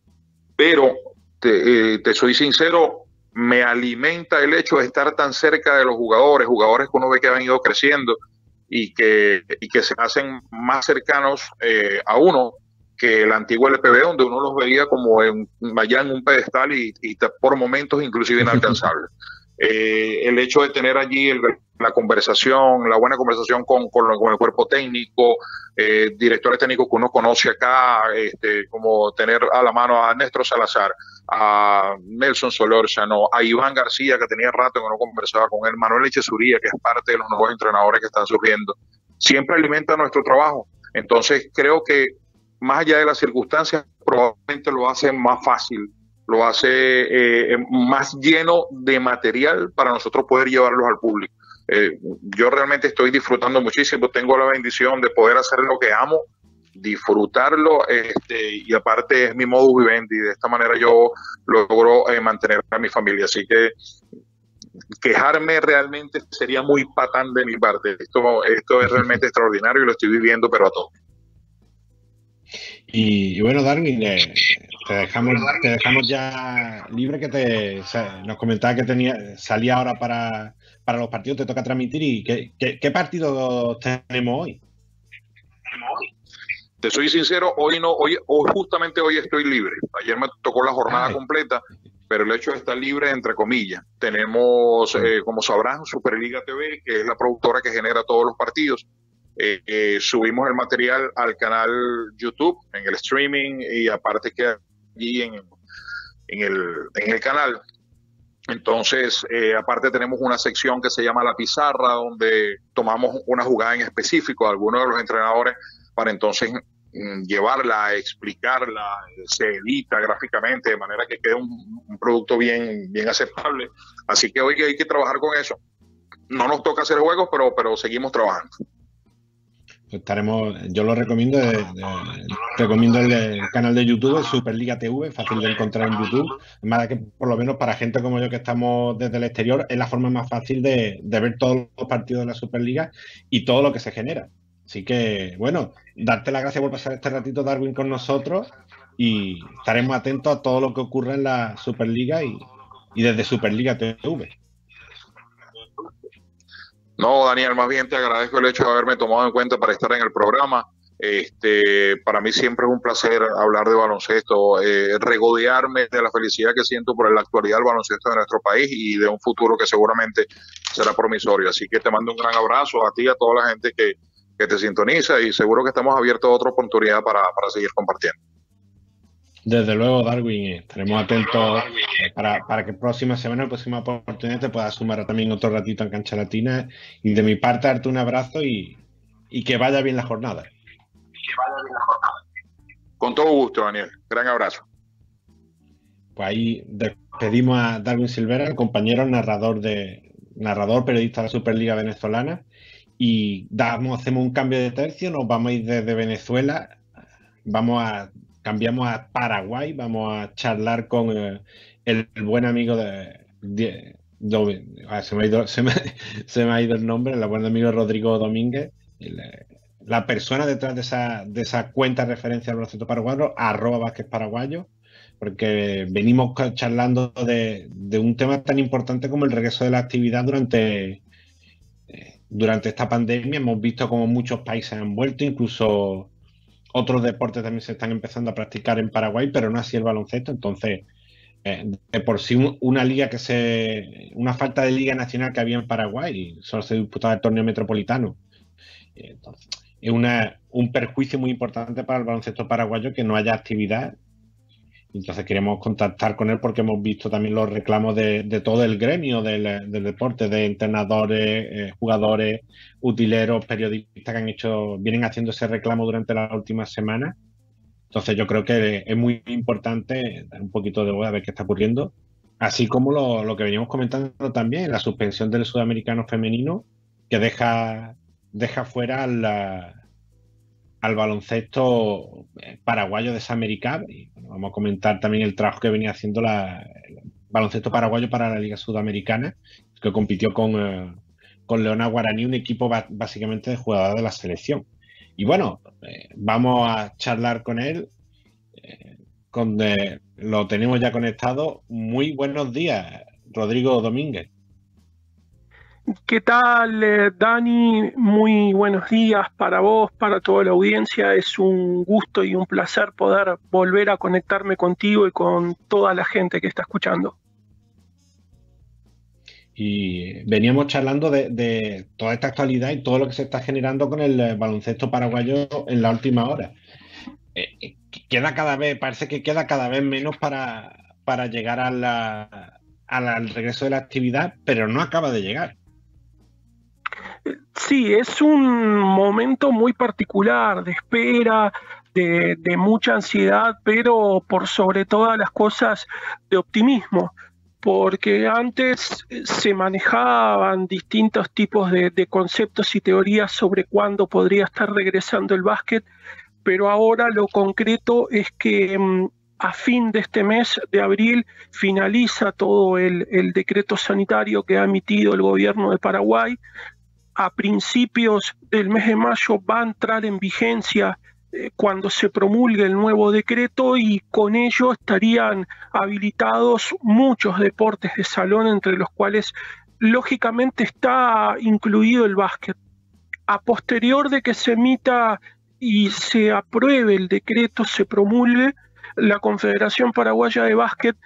Pero te, eh, soy sincero, me alimenta el hecho de estar tan cerca de los jugadores, jugadores que uno ve que han ido creciendo y que, y que se hacen más cercanos eh, a uno que el antiguo LPB, donde uno los veía como en, allá en un pedestal y, y por momentos inclusive inalcanzables. Eh, el hecho de tener allí la conversación, la buena conversación con, con, el cuerpo técnico, eh, directores técnicos que uno conoce acá, este, como tener a la mano a Néstor Salazar, a Nelson Solórzano, a Iván García, que tenía rato que no conversaba con él, Manuel Echezuría, que es parte de los nuevos entrenadores que están surgiendo, siempre alimenta nuestro trabajo. Entonces creo que más allá de las circunstancias, probablemente lo hace más fácil lo hace eh, más lleno de material para nosotros poder llevarlos al público. Eh, yo realmente estoy disfrutando muchísimo, tengo la bendición de poder hacer lo que amo, disfrutarlo este, y aparte es mi modo vivendi de esta manera yo logro eh, mantener a mi familia. Así que quejarme realmente sería muy patán de mi parte. Esto, esto es realmente extraordinario y lo estoy viviendo, pero a todo. Y, bueno, Darwin, te dejamos, te dejamos ya libre que te nos comentaba que tenía salía ahora para, para los partidos, te toca transmitir y qué, qué, partido tenemos hoy. Te soy sincero, hoy no, hoy, justamente hoy estoy libre. Ayer me tocó la jornada completa, pero el hecho de estar libre entre comillas. Tenemos, eh, como sabrán, Superliga TV, que es la productora que genera todos los partidos. Eh, eh, subimos el material al canal YouTube, en el streaming, y aparte que allí en, en, el, en el canal. Entonces, eh, aparte tenemos una sección que se llama La Pizarra, donde tomamos una jugada en específico a algunos de los entrenadores para entonces mm, llevarla, explicarla, se edita gráficamente de manera que quede un, un, producto bien, bien aceptable. Así que hoy hay que trabajar con eso. No nos toca hacer juegos, pero, pero seguimos trabajando estaremos, yo lo recomiendo, recomiendo el, canal de YouTube, Superliga TV, fácil de encontrar en YouTube. Más que por lo menos para gente como yo que estamos desde el exterior, es la forma más fácil de, ver todos los partidos de la Superliga y todo lo que se genera. Así que, bueno, darte las gracias por pasar este ratito, Darwin, con nosotros y estaremos atentos a todo lo que ocurra en la Superliga y, y desde Superliga TV. No, Daniel, más bien te agradezco el hecho de haberme tomado en cuenta para estar en el programa. Este, para mí siempre es un placer hablar de baloncesto, eh, regodearme de la felicidad que siento por la actualidad del baloncesto de nuestro país y de un futuro que seguramente será promisorio. Así que te mando un gran abrazo a ti y a toda la gente que, te sintoniza y seguro que estamos abiertos a otra oportunidad para seguir compartiendo. Desde luego, Darwin, estaremos atentos para, para que próxima semana, próxima oportunidad, te puedas sumar también otro ratito en Cancha Latina. Y de mi parte, darte un abrazo y, que vaya bien la jornada. Con todo gusto, Daniel. Gran abrazo. Pues ahí despedimos a Darwin Silvera, el compañero narrador de narrador periodista de la Superliga Venezolana. Y damos, hacemos un cambio de tercio, nos vamos a ir desde Venezuela. Vamos a cambiamos a Paraguay, vamos a charlar con eh, el, buen amigo de, se, me ha ido, el nombre, el buen amigo Rodrigo Domínguez, eh, la persona detrás de esa, de esa cuenta de referencia al baloncesto paraguayo, arroba Vázquez Paraguayo, porque venimos charlando de, de, un tema tan importante como el regreso de la actividad durante, eh, durante esta pandemia. Hemos visto como muchos países han vuelto, incluso otros deportes también se están empezando a practicar en Paraguay, pero no así el baloncesto. Entonces, eh, de por sí una liga que se. una falta de liga nacional que había en Paraguay, solo se disputaba el torneo metropolitano. Entonces, es una, un perjuicio muy importante para el baloncesto paraguayo que no haya actividad. Entonces queremos contactar con él porque hemos visto también los reclamos de, todo el gremio del, deporte, de entrenadores, eh, jugadores, utileros, periodistas que han hecho, vienen haciendo ese reclamo durante las últimas semanas. Entonces yo creo que es muy importante dar un poquito de voz a ver qué está ocurriendo. Así como lo, que veníamos comentando también, la suspensión del sudamericano femenino, que deja, deja fuera al baloncesto paraguayo de Samerica. Y vamos a comentar también el trabajo que venía haciendo la, el baloncesto paraguayo para la Liga Sudamericana, que compitió con, eh, Leona Guaraní, un equipo básicamente de jugadores de la selección. Y bueno, eh, vamos a charlar con él. Eh, con, lo tenemos ya conectado. Muy buenos días, Rodrigo Domínguez. ¿Qué tal, eh, Dani? Muy buenos días para vos, para toda la audiencia. Es un gusto y un placer poder volver a conectarme contigo y con toda la gente que está escuchando. Y veníamos charlando de, toda esta actualidad y todo lo que se está generando con el eh, baloncesto paraguayo en la última hora. Eh, queda cada vez, parece que queda cada vez menos para, para llegar a al regreso de la actividad, pero no acaba de llegar. Sí, es un momento muy particular de espera, de, mucha ansiedad, pero por sobre todas las cosas de optimismo, porque antes se manejaban distintos tipos de, de conceptos y teorías sobre cuándo podría estar regresando el básquet, pero ahora lo concreto es que mm, a fin de este mes de abril finaliza todo el, decreto sanitario que ha emitido el gobierno de Paraguay. A principios del mes de mayo va a entrar en vigencia eh, cuando se promulgue el nuevo decreto y con ello estarían habilitados muchos deportes de salón, entre los cuales lógicamente está incluido el básquet. A posterior de que se emita y se apruebe el decreto, se promulgue, la Confederación Paraguaya de Básquet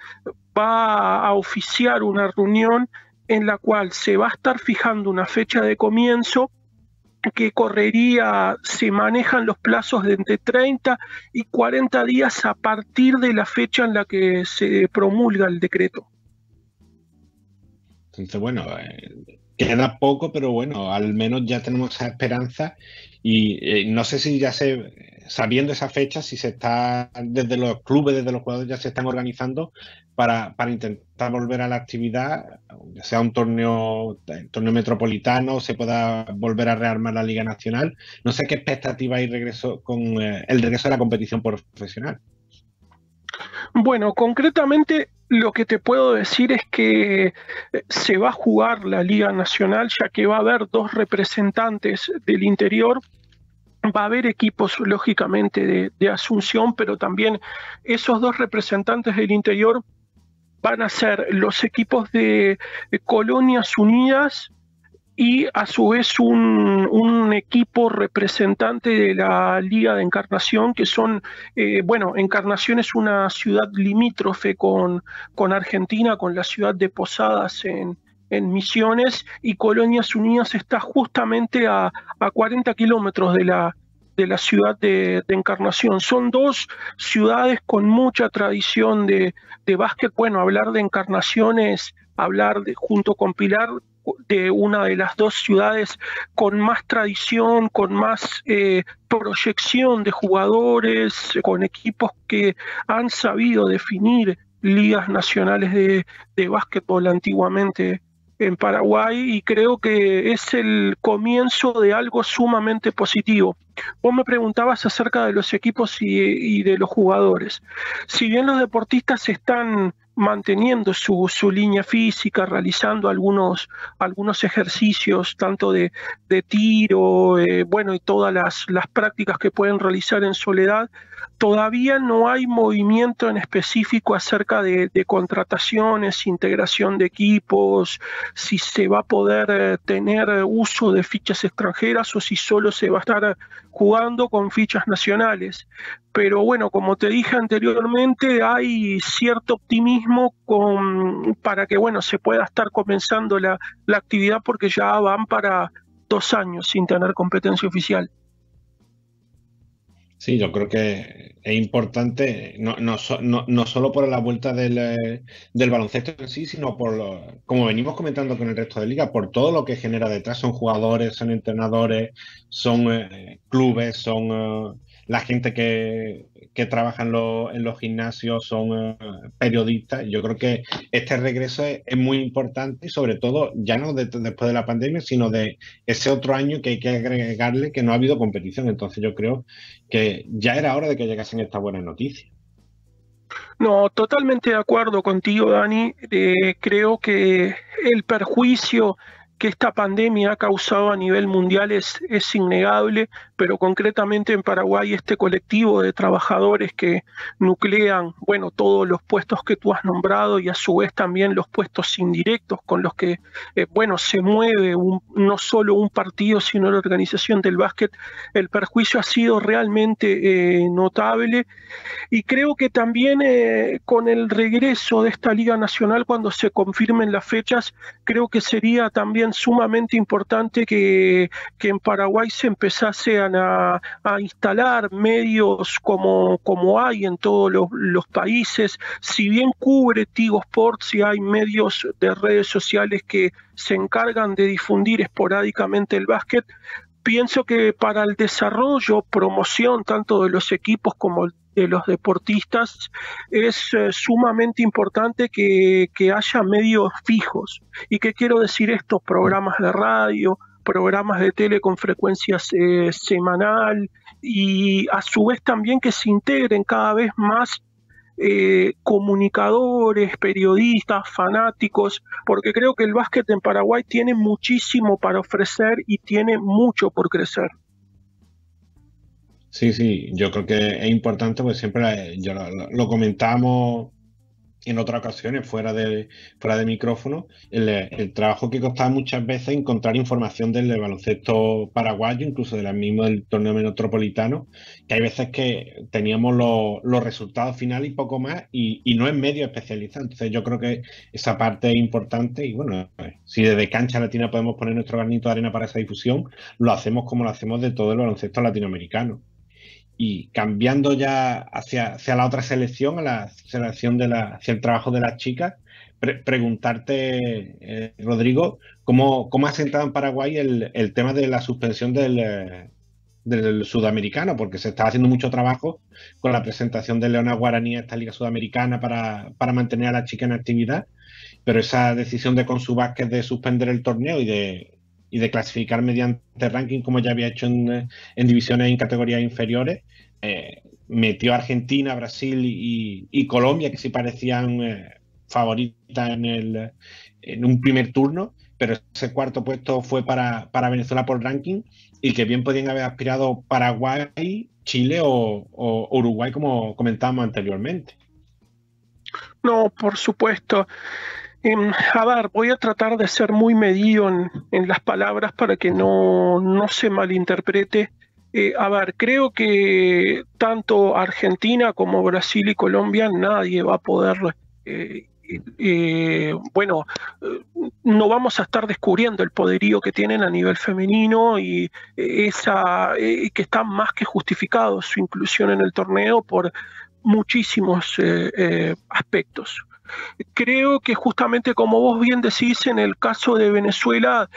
va a oficiar una reunión en la cual se va a estar fijando una fecha de comienzo que correría, se manejan los plazos de entre 30 y 40 días a partir de la fecha en la que se promulga el decreto. Entonces, bueno, eh, queda poco, pero bueno, al menos ya tenemos esa esperanza y eh, no sé si ya se, sabiendo esa fecha, si se está, desde los clubes, desde los jugadores ya se están organizando para, intentar volver a la actividad, ya sea un torneo, torneo metropolitano, se pueda volver a rearmar la Liga Nacional. No sé qué expectativa hay regreso con eh, el regreso a la competición profesional. Bueno, concretamente lo que te puedo decir es que eh, se va a jugar la Liga Nacional, ya que va a haber dos representantes del interior. Va a haber equipos, lógicamente, de, Asunción, pero también esos dos representantes del interior van a ser los equipos de Colonias Unidas y a su vez un, equipo representante de la Liga de Encarnación, que son, eh, bueno, Encarnación es una ciudad limítrofe con, con Argentina, con la ciudad de Posadas en, Misiones, y Colonias Unidas está justamente a, 40 kilómetros de la, de la ciudad de, Encarnación. Son dos ciudades con mucha tradición de, de básquet. Bueno, hablar de Encarnación es hablar de, junto con Pilar de una de las dos ciudades con más tradición, con más eh, proyección de jugadores, con equipos que han sabido definir ligas nacionales de, de básquetbol antiguamente en Paraguay y creo que es el comienzo de algo sumamente positivo. Vos me preguntabas acerca de los equipos y, y de los jugadores. Si bien los deportistas están manteniendo su, su, línea física, realizando algunos, algunos ejercicios, tanto de, de tiro, eh, bueno, y todas las, las prácticas que pueden realizar en soledad, todavía no hay movimiento en específico acerca de, contrataciones, integración de equipos, si se va a poder eh, tener uso de fichas extranjeras o si solo se va a estar jugando con fichas nacionales. Pero bueno, como te dije anteriormente, hay cierto optimismo con, para que bueno, se pueda estar comenzando la, la actividad porque ya van para dos años sin tener competencia oficial. Sí, yo creo que es importante, no, no, no, solo por la vuelta del, eh, del, baloncesto en sí, sino por, como venimos comentando con el resto de liga, por todo lo que genera detrás. Son jugadores, son entrenadores, son eh, clubes, son eh, la gente que, trabaja en, los gimnasios son eh, periodistas. Yo creo que este regreso es, muy importante sobre todo ya no después de la pandemia, sino de ese otro año que hay que agregarle que no ha habido competición. Entonces yo creo que ya era hora de que llegasen estas buenas noticias. No, totalmente de acuerdo contigo, Dani. Eh, creo que el perjuicio que esta pandemia ha causado a nivel mundial es, es innegable, pero concretamente en Paraguay este colectivo de trabajadores que nuclean, bueno, todos los puestos que tú has nombrado y a su vez también los puestos indirectos con los que, eh, bueno, se mueve no solo un partido, sino la organización del básquet, el perjuicio ha sido realmente eh, notable. Y creo que también eh, con el regreso de esta Liga Nacional, cuando se confirmen las fechas, creo que sería también sumamente importante que, en Paraguay se empezasen a, instalar medios como, como hay en todos los, países. Si bien cubre Tigo Sports y hay medios de redes sociales que se encargan de difundir esporádicamente el básquet, pienso que para el desarrollo, promoción tanto de los equipos como de los deportistas es eh, sumamente importante que, haya medios fijos. ¿Y qué quiero decir esto? Programas de radio, programas de tele con frecuencia eh, semanal y a su vez también que se integren cada vez más eh, comunicadores, periodistas, fanáticos, porque creo que el básquet en Paraguay tiene muchísimo para ofrecer y tiene mucho por crecer. Sí, sí, yo creo que es importante, porque siempre yo lo, comentamos en otras ocasiones, fuera de, fuera de micrófono, el, trabajo que costaba muchas veces encontrar información del baloncesto paraguayo, incluso del mismo del torneo metropolitano, que hay veces que teníamos los resultados finales y poco más, y, no en medio especializado. Entonces yo creo que esa parte es importante, y bueno, si desde Cancha Latina podemos poner nuestro granito de arena para esa difusión, lo hacemos como lo hacemos de todo el baloncesto latinoamericano. Y cambiando ya hacia, hacia la otra selección, a la selección de la, hacia el trabajo de las chicas, preguntarte, eh, Rodrigo, ¿cómo, ¿cómo, ha sentado en Paraguay el, tema de la suspensión del, del, sudamericano? Porque se está haciendo mucho trabajo con la presentación de Leona Guaraní a esta Liga Sudamericana para, para mantener a la chica en actividad, pero esa decisión de Consu Vázquez de suspender el torneo y de, y de clasificar mediante ranking, como ya había hecho en, divisiones en categorías inferiores, eh, metió a Argentina, Brasil y, Colombia, que sí parecían eh, favoritas en, el, en un primer turno, pero ese cuarto puesto fue para, Venezuela por ranking y que bien podían haber aspirado Paraguay, Chile o Uruguay, como comentábamos anteriormente. No, por supuesto. Em, a ver, voy a tratar de ser muy medido en, las palabras para que no, se malinterprete. Eh, a ver, creo que tanto Argentina como Brasil y Colombia nadie va a poder, eh, eh, bueno, no vamos a estar descubriendo el poderío que tienen a nivel femenino y esa que está más que justificado su inclusión en el torneo por muchísimos aspectos. Creo que justamente como vos bien decís en el caso de Venezuela,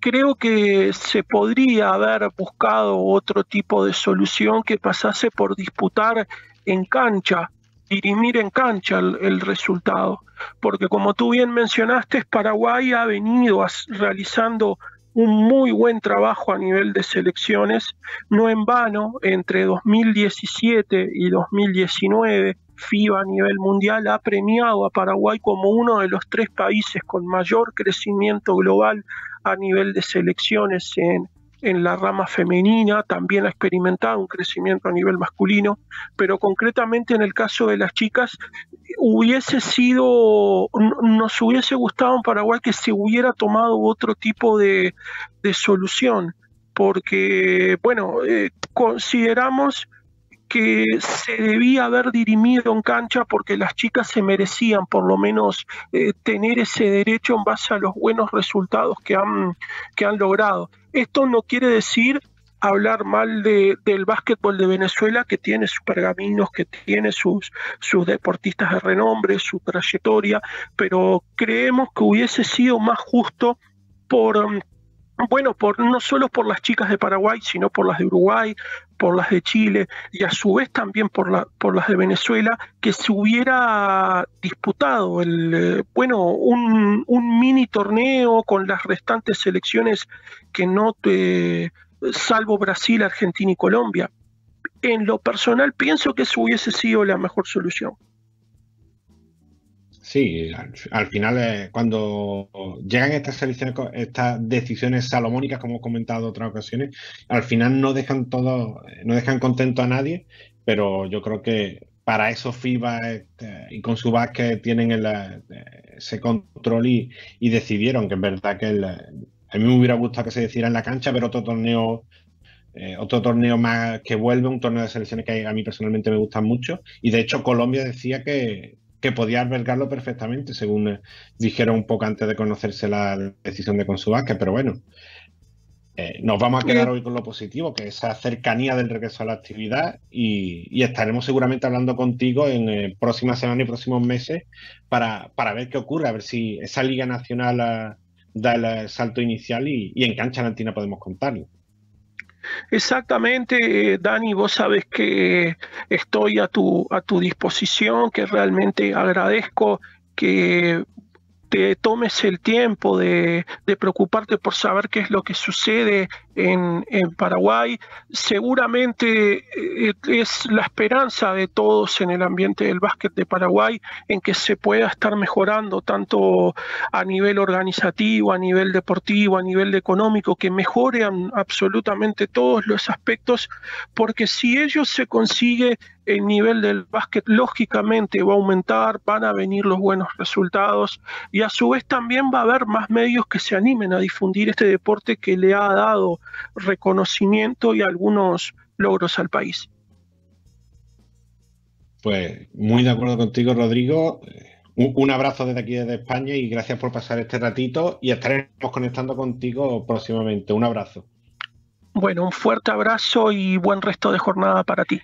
creo que se podría haber buscado otro tipo de solución que pasase por disputar en cancha, dirimir en cancha el, resultado. Porque como tú bien mencionaste, Paraguay ha venido realizando un muy buen trabajo a nivel de selecciones, no en vano, entre 2017 y 2019 FIBA a nivel mundial ha premiado a Paraguay como uno de los tres países con mayor crecimiento global a nivel de selecciones en, la rama femenina, también ha experimentado un crecimiento a nivel masculino, pero concretamente en el caso de las chicas, hubiese sido, nos hubiese gustado en Paraguay que se hubiera tomado otro tipo de, solución, porque, bueno, eh, consideramos que se debía haber dirimido en cancha porque las chicas se merecían por lo menos eh, tener ese derecho en base a los buenos resultados que han, que han logrado. Esto no quiere decir hablar mal de, del básquetbol de Venezuela, que tiene sus pergaminos, que tiene sus, sus deportistas de renombre, su trayectoria, pero creemos que hubiese sido más justo por bueno, por, no solo por las chicas de Paraguay, sino por las de Uruguay, por las de Chile y a su vez también por, la, por las de Venezuela, que se hubiera disputado el, eh, bueno, un, mini torneo con las restantes selecciones que no te, salvo Brasil, Argentina y Colombia. En lo personal pienso que eso hubiese sido la mejor solución. Sí, al, final, eh, cuando llegan estas selecciones, estas decisiones salomónicas, como he comentado en otras ocasiones, al final no dejan todo, no dejan contento a nadie, pero yo creo que para eso FIBA este, y con su básquet tienen eh, ese control y, decidieron que es verdad que a mí me hubiera gustado que se decidiera en la cancha, pero otro torneo eh, otro torneo más que vuelve, un torneo de selecciones que a mí personalmente me gustan mucho. Y de hecho Colombia decía que, podía albergarlo perfectamente, según eh, dijeron un poco antes de conocerse la decisión de Consubasque, pero bueno. nos vamos a quedar hoy con lo positivo, que es esa cercanía del regreso a la actividad y, estaremos seguramente hablando contigo en próximas semanas y próximos meses para, ver qué ocurre, a ver si esa Liga Nacional ah, da el salto inicial y, y en cancha latina podemos contarlo. Exactamente, Dani, vos sabes que estoy a tu, a tu disposición, que realmente agradezco que tomes el tiempo de, preocuparte por saber qué es lo que sucede en, Paraguay. Seguramente eh, es la esperanza de todos en el ambiente del básquet de Paraguay en que se pueda estar mejorando tanto a nivel organizativo, a nivel deportivo, a nivel económico, que mejoren absolutamente todos los aspectos, porque si ellos se consigue el nivel del básquet lógicamente va a aumentar, van a venir los buenos resultados y a su vez también va a haber más medios que se animen a difundir este deporte que le ha dado reconocimiento y algunos logros al país. Pues muy de acuerdo contigo, Rodrigo. Un, abrazo desde aquí, desde España, y gracias por pasar este ratito. Y estaremos conectando contigo próximamente. Un abrazo. Bueno, un fuerte abrazo y buen resto de jornada para ti.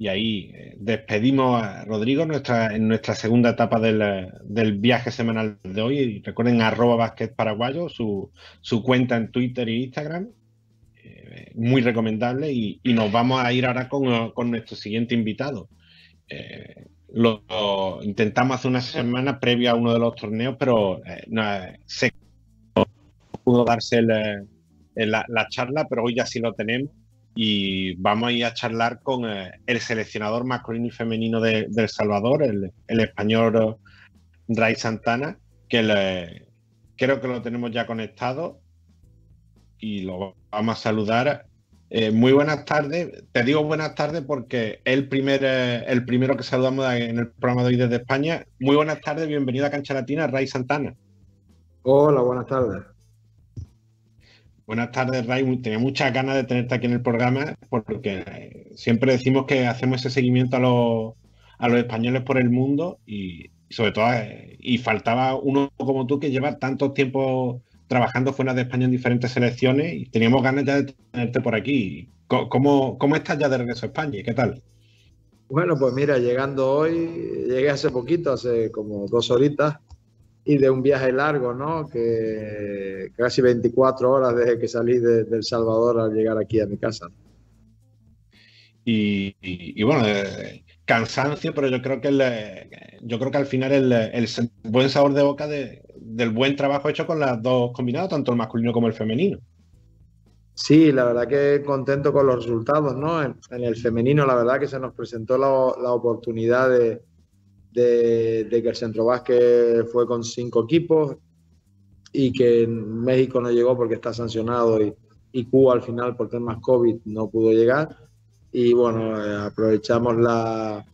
Y ahí eh, despedimos a Rodrigo nuestra, en nuestra segunda etapa del, viaje semanal de hoy. Y recuerden arroba paraguayo, su, cuenta en Twitter e Instagram. Eh, muy recomendable. Y, nos vamos a ir ahora con, nuestro siguiente invitado. Eh, lo, intentamos hace una semana previo a uno de los torneos, pero no, se pudo darse la, la charla, pero hoy ya sí lo tenemos y vamos a ir a charlar con eh, el seleccionador masculino y femenino de, El Salvador, el, español Ray Santana, que creo que lo tenemos ya conectado y lo vamos a saludar. Eh, muy buenas tardes. Te digo buenas tardes porque es el, primer, eh, el primero que saludamos en el programa de hoy desde España. Muy buenas tardes, bienvenido a Cancha Latina, Ray Santana. Hola, buenas tardes. Buenas tardes, Ray. Tenía muchas ganas de tenerte aquí en el programa porque siempre decimos que hacemos ese seguimiento a los, a los españoles por el mundo y, sobre todo, eh, y faltaba uno como tú que lleva tanto tiempo trabajando fuera de España en diferentes selecciones y teníamos ganas ya de tenerte por aquí. ¿Cómo, cómo estás ya de regreso a España? ¿Qué tal? Bueno, pues mira, llegando hoy, llegué hace poquito, hace como dos horitas, y de un viaje largo, ¿no? Que casi 24 horas desde que salí de, El Salvador al llegar aquí a mi casa. Y, bueno, eh, cansancio, pero yo creo que yo creo que al final el, buen sabor de boca del buen trabajo hecho con las dos combinadas, tanto el masculino como el femenino. Sí, la verdad que contento con los resultados, ¿no? En, el femenino, la verdad que se nos presentó la oportunidad de, de, que el centro básquet fue con cinco equipos y que México no llegó porque está sancionado y, Cuba al final por temas COVID no pudo llegar. Y bueno, eh, aprovechamos la,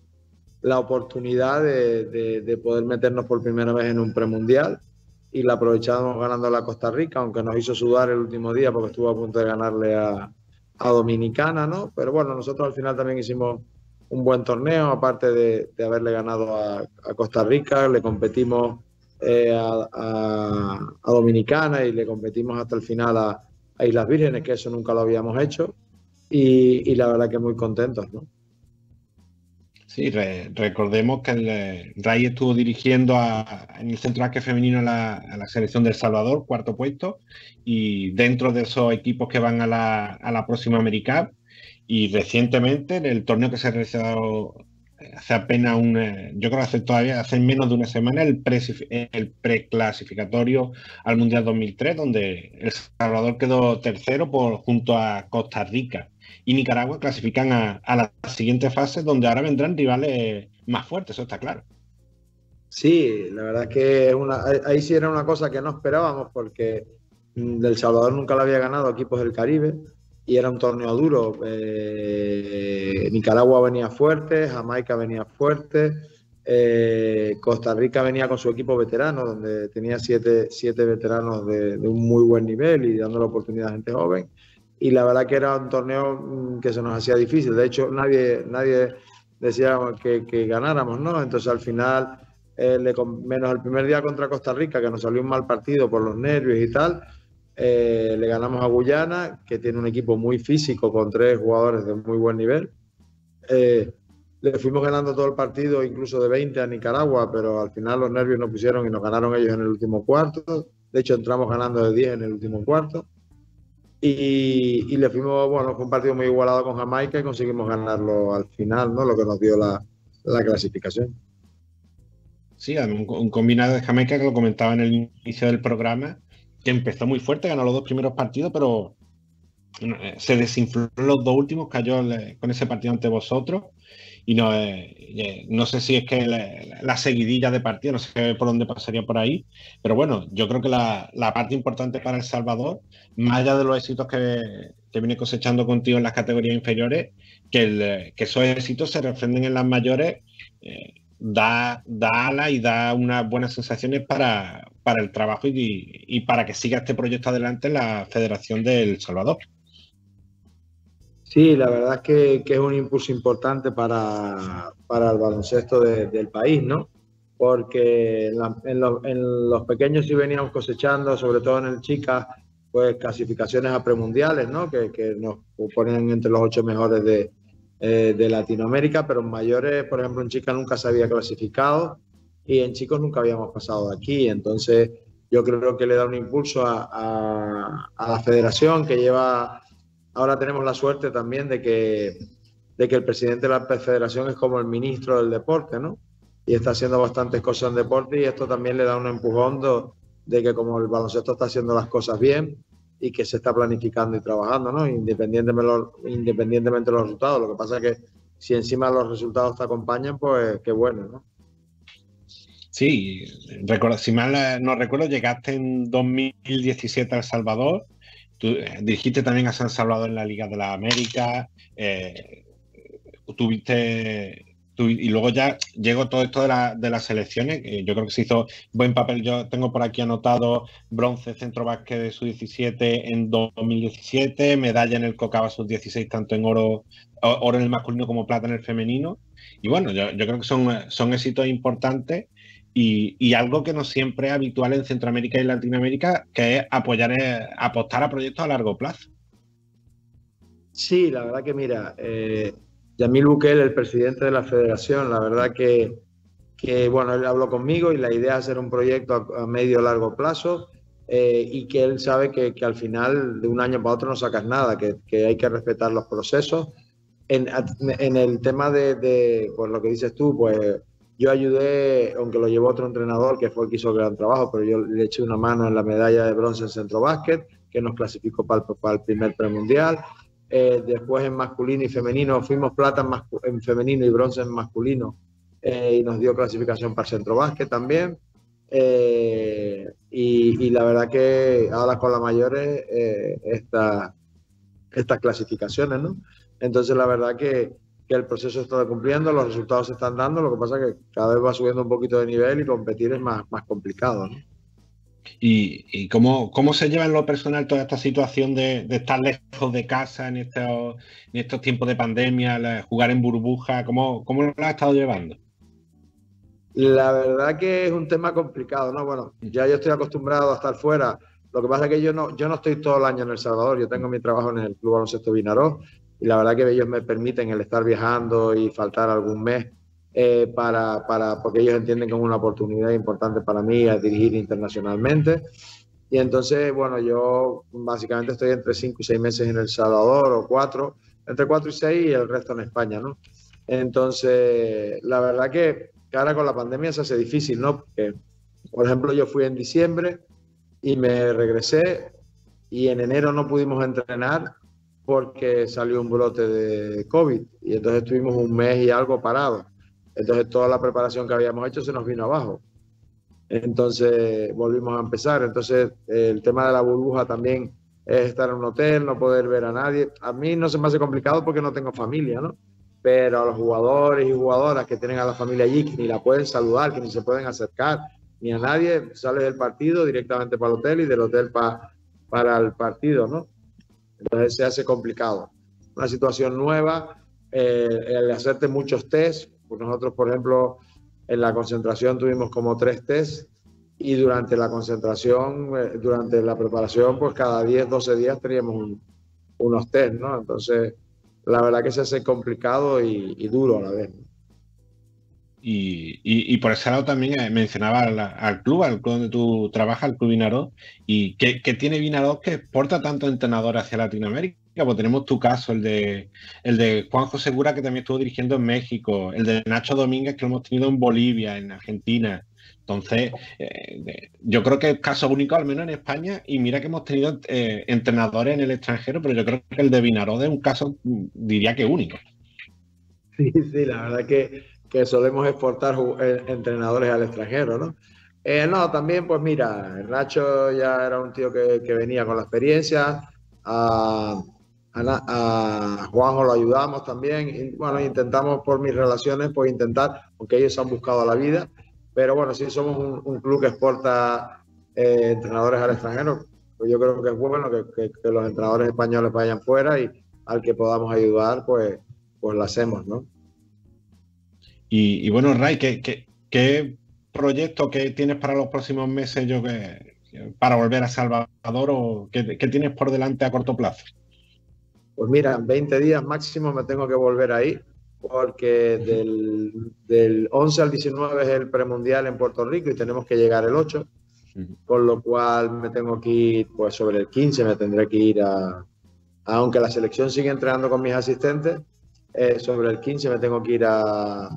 la oportunidad de, poder meternos por primera vez en un premundial y la aprovechamos ganando la Costa Rica, aunque nos hizo sudar el último día porque estuvo a punto de ganarle a, a Dominicana, ¿no? Pero bueno, nosotros al final también hicimos un buen torneo, aparte de, haberle ganado a, Costa Rica, le competimos eh, a, Dominicana y le competimos hasta el final a, Islas Vírgenes, que eso nunca lo habíamos hecho, y, la verdad que muy contentos, ¿no? Sí, recordemos que el, eh, Ray estuvo dirigiendo en el centro básquet femenino a la, selección del Salvador, cuarto puesto, y dentro de esos equipos que van a la, a la próxima América, y recientemente, en el torneo que se ha realizado hace apenas un, yo creo que hace todavía, hace menos de una semana, el, el preclasificatorio al Mundial 2003, donde El Salvador quedó tercero por, junto a Costa Rica y Nicaragua clasifican a, a la siguiente fase, donde ahora vendrán rivales más fuertes, eso está claro. Sí, la verdad es que una, ahí sí era una cosa que no esperábamos porque mm, El Salvador nunca le había ganado equipos del Caribe y era un torneo duro. Eh, Nicaragua venía fuerte, Jamaica venía fuerte, eh, Costa Rica venía con su equipo veterano, donde tenía siete, siete veteranos de, un muy buen nivel y dando la oportunidad a gente joven. Y la verdad que era un torneo mm, que se nos hacía difícil. De hecho, nadie, nadie decía que, ganáramos, ¿no? Entonces al final, eh, menos el primer día contra Costa Rica, que nos salió un mal partido por los nervios y tal, eh, le ganamos a Guyana, que tiene un equipo muy físico con tres jugadores de muy buen nivel. Eh, le fuimos ganando todo el partido, incluso de 20 a Nicaragua, pero al final los nervios nos pusieron y nos ganaron ellos en el último cuarto. De hecho, entramos ganando de 10 en el último cuarto. Y, le fuimos, bueno, fue un partido muy igualado con Jamaica y conseguimos ganarlo al final, ¿no? Lo que nos dio la, clasificación. Sí, un, un combinado de Jamaica que lo comentaba en el inicio del programa, que empezó muy fuerte, ganó los dos primeros partidos, pero eh, se desinfló los dos últimos, cayó con ese partido ante vosotros. Y no, eh, no sé si es que la, seguidilla de partidos, no sé por dónde pasaría por ahí, pero bueno, yo creo que la, parte importante para El Salvador, más allá de los éxitos que, viene cosechando contigo en las categorías inferiores, que, esos éxitos se refrenden en las mayores, eh, da, da ala y da unas buenas sensaciones para, para el trabajo y, para que siga este proyecto adelante en la Federación del Salvador. Sí, la verdad es que, es un impulso importante para, el baloncesto del país, ¿no? Porque en, los, pequeños sí veníamos cosechando, sobre todo en el Chica, pues clasificaciones a premundiales, ¿no? Que, nos ponen entre los ocho mejores de, eh, de Latinoamérica, pero en mayores, por ejemplo, en Chica nunca se había clasificado y en chicos nunca habíamos pasado de aquí. Entonces, yo creo que le da un impulso a, la federación que lleva. Ahora tenemos la suerte también de que, de que el presidente de la federación es como el ministro del deporte, ¿no? Y está haciendo bastantes cosas en deporte y esto también le da un empujón de, que como el baloncesto está haciendo las cosas bien y que se está planificando y trabajando, ¿no? Independientemente, independientemente de los resultados. Lo que pasa es que si encima los resultados te acompañan, pues qué bueno, ¿no? Sí, si mal no recuerdo, llegaste en 2017 a El Salvador, tú, eh, dirigiste también a San Salvador en la Liga de la América, eh, tuviste y luego ya llegó todo esto de, las selecciones, yo creo que se hizo buen papel, yo tengo por aquí anotado bronce centro básquet de su 17 en 2017, medalla en el Cocaba sub 16 tanto en oro, oro en el masculino como plata en el femenino, y bueno, yo, yo creo que son, son éxitos importantes y, algo que no siempre es habitual en Centroamérica y Latinoamérica, que es apoyar, eh, apostar a proyectos a largo plazo. Sí, la verdad que mira, eh, Yamil Bukele, el presidente de la federación, la verdad que, bueno, él habló conmigo y la idea es hacer un proyecto a, medio largo plazo eh, y que él sabe que, al final de un año para otro no sacas nada, que, hay que respetar los procesos. En, el tema de, de, pues lo que dices tú, pues yo ayudé, aunque lo llevó otro entrenador que fue el que hizo gran trabajo, pero yo le eché una mano en la medalla de bronce en centro básquet, que nos clasificó para el, primer premundial. Eh, después en masculino y femenino, fuimos plata en, femenino y bronce en masculino, eh, y nos dio clasificación para centro básquet también. Eh, y, la verdad que ahora con las mayores, estas clasificaciones, ¿no? Entonces, la verdad que que el proceso está cumpliendo, los resultados se están dando, lo que pasa es que cada vez va subiendo un poquito de nivel y competir es más, más complicado. ¿no? ¿Y, cómo, cómo, se lleva en lo personal toda esta situación de, estar lejos de casa en estos, en estos tiempos de pandemia, jugar en burbuja? ¿Cómo, ¿Cómo lo has estado llevando? La verdad que es un tema complicado, ¿no? Bueno, ya yo estoy acostumbrado a estar fuera. Lo que pasa es que yo no, yo no estoy todo el año en El Salvador, yo tengo mi trabajo en el Club Baloncesto Vinaró y la verdad que ellos me permiten el estar viajando y faltar algún mes eh, para, para, porque ellos entienden que es una oportunidad importante para mí a dirigir internacionalmente. Y entonces, bueno, yo básicamente estoy entre cinco y seis meses en El Salvador o cuatro, entre cuatro y seis y el resto en España, ¿no? Entonces, la verdad que ahora con la pandemia se hace difícil, ¿no? Porque, por ejemplo, yo fui en diciembre y me regresé y en enero no pudimos entrenar porque salió un brote de COVID y entonces estuvimos un mes y algo parado. Entonces toda la preparación que habíamos hecho se nos vino abajo. Entonces volvimos a empezar. Entonces el tema de la burbuja también es estar en un hotel, no poder ver a nadie. A mí no se me hace complicado porque no tengo familia, ¿no? Pero a los jugadores y jugadoras que tienen a la familia allí, que ni la pueden saludar, que ni se pueden acercar, ni a nadie, sales del partido directamente para el hotel y del hotel para, para el partido, ¿no? Entonces se hace complicado. Una situación nueva, eh, el hacerte muchos test. Pues nosotros, por ejemplo, en la concentración tuvimos como tres test y durante la concentración, eh, durante la preparación, pues cada 10, 12 días teníamos unos test, ¿no? Entonces, la verdad que se hace complicado y, duro a la vez. Y, por ese lado también eh, mencionaba al, club, al club donde tú trabajas, el Club Vinaró, y ¿qué, tiene Vinaró que exporta tanto entrenador hacia Latinoamérica? Pues tenemos tu caso, el de, el de Juanjo Segura, que también estuvo dirigiendo en México, el de Nacho Domínguez, que lo hemos tenido en Bolivia, en Argentina. Entonces, eh, yo creo que es caso único, al menos en España, y mira que hemos tenido eh, entrenadores en el extranjero, pero yo creo que el de Vinaró es un caso, diría que único. Sí, sí, la verdad que que solemos exportar eh, entrenadores al extranjero, ¿no? Eh, no, también, pues mira, Nacho ya era un tío que, venía con la experiencia, a, Juanjo lo ayudamos también, bueno, intentamos por mis relaciones, pues intentar, porque ellos han buscado la vida, pero bueno, si somos un, club que exporta eh, entrenadores al extranjero, pues yo creo que es bueno que, los entrenadores españoles vayan fuera y al que podamos ayudar, pues, pues lo hacemos, ¿no? Y, bueno, Ray, ¿qué, qué, proyecto que tienes para los próximos meses yo que, para volver a Salvador o qué, tienes por delante a corto plazo? Pues mira, en 20 días máximo me tengo que volver ahí porque del, 11 al 19 es el premundial en Puerto Rico y tenemos que llegar el 8, con lo cual me tengo que ir, pues sobre el 15 me tendré que ir a, aunque la selección sigue entrenando con mis asistentes, eh, sobre el 15 me tengo que ir a,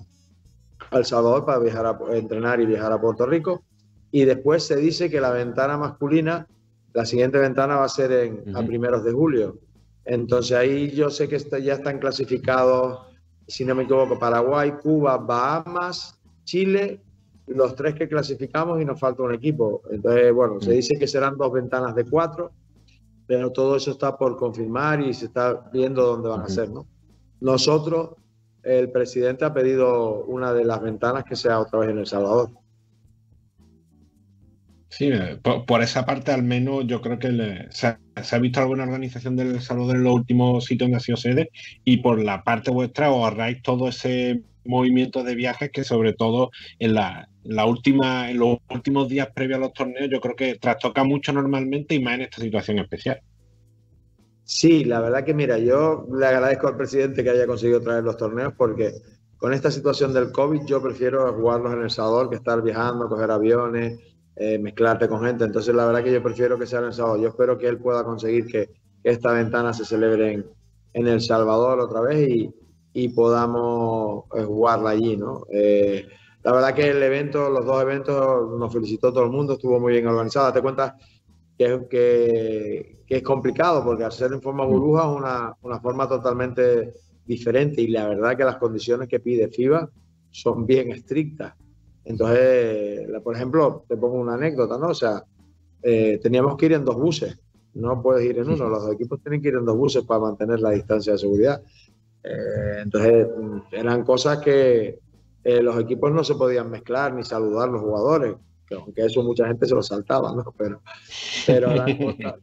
el Salvador para viajar a, entrenar y viajar a Puerto Rico. Y después se dice que la ventana masculina, la siguiente ventana va a ser en, a primeros de julio. Entonces ahí yo sé que ya están clasificados, si no me equivoco, Paraguay, Cuba, Bahamas, Chile, los tres que clasificamos y nos falta un equipo. Entonces, bueno, se dice que serán dos ventanas de cuatro, pero todo eso está por confirmar y se está viendo dónde van a ser, ¿no? Nosotros el presidente ha pedido una de las ventanas que sea otra vez en El Salvador. Sí, eh, por, esa parte al menos yo creo que se, ha, visto alguna organización del Salvador en los últimos sitios donde ha sido sede y por la parte vuestra ahorráis todo ese movimiento de viajes que sobre todo en la, última, en los últimos días previos a los torneos yo creo que trastoca mucho normalmente y más en esta situación especial. Sí, la verdad que mira, yo le agradezco al presidente que haya conseguido traer los torneos porque con esta situación del COVID yo prefiero jugarlos en El Salvador que estar viajando, coger aviones, eh, mezclarte con gente. Entonces la verdad que yo prefiero que sea en El Salvador. Yo espero que él pueda conseguir que, esta ventana se celebre en, El Salvador otra vez y, podamos eh, jugarla allí, ¿no? Eh, la verdad que el evento, los dos eventos, nos felicitó todo el mundo, estuvo muy bien organizado. Te cuenta que, que, que es complicado porque hacer en forma burbuja es una, una, forma totalmente diferente y la verdad que las condiciones que pide FIBA son bien estrictas. Entonces, por ejemplo, te pongo una anécdota, ¿no? O sea, eh, teníamos que ir en dos buses, no puedes ir en uno, los equipos tienen que ir en dos buses para mantener la distancia de seguridad. Eh, entonces, eran cosas que eh, los equipos no se podían mezclar ni saludar los jugadores, aunque eso mucha gente se lo saltaba, ¿no? Pero, pero eran cosas,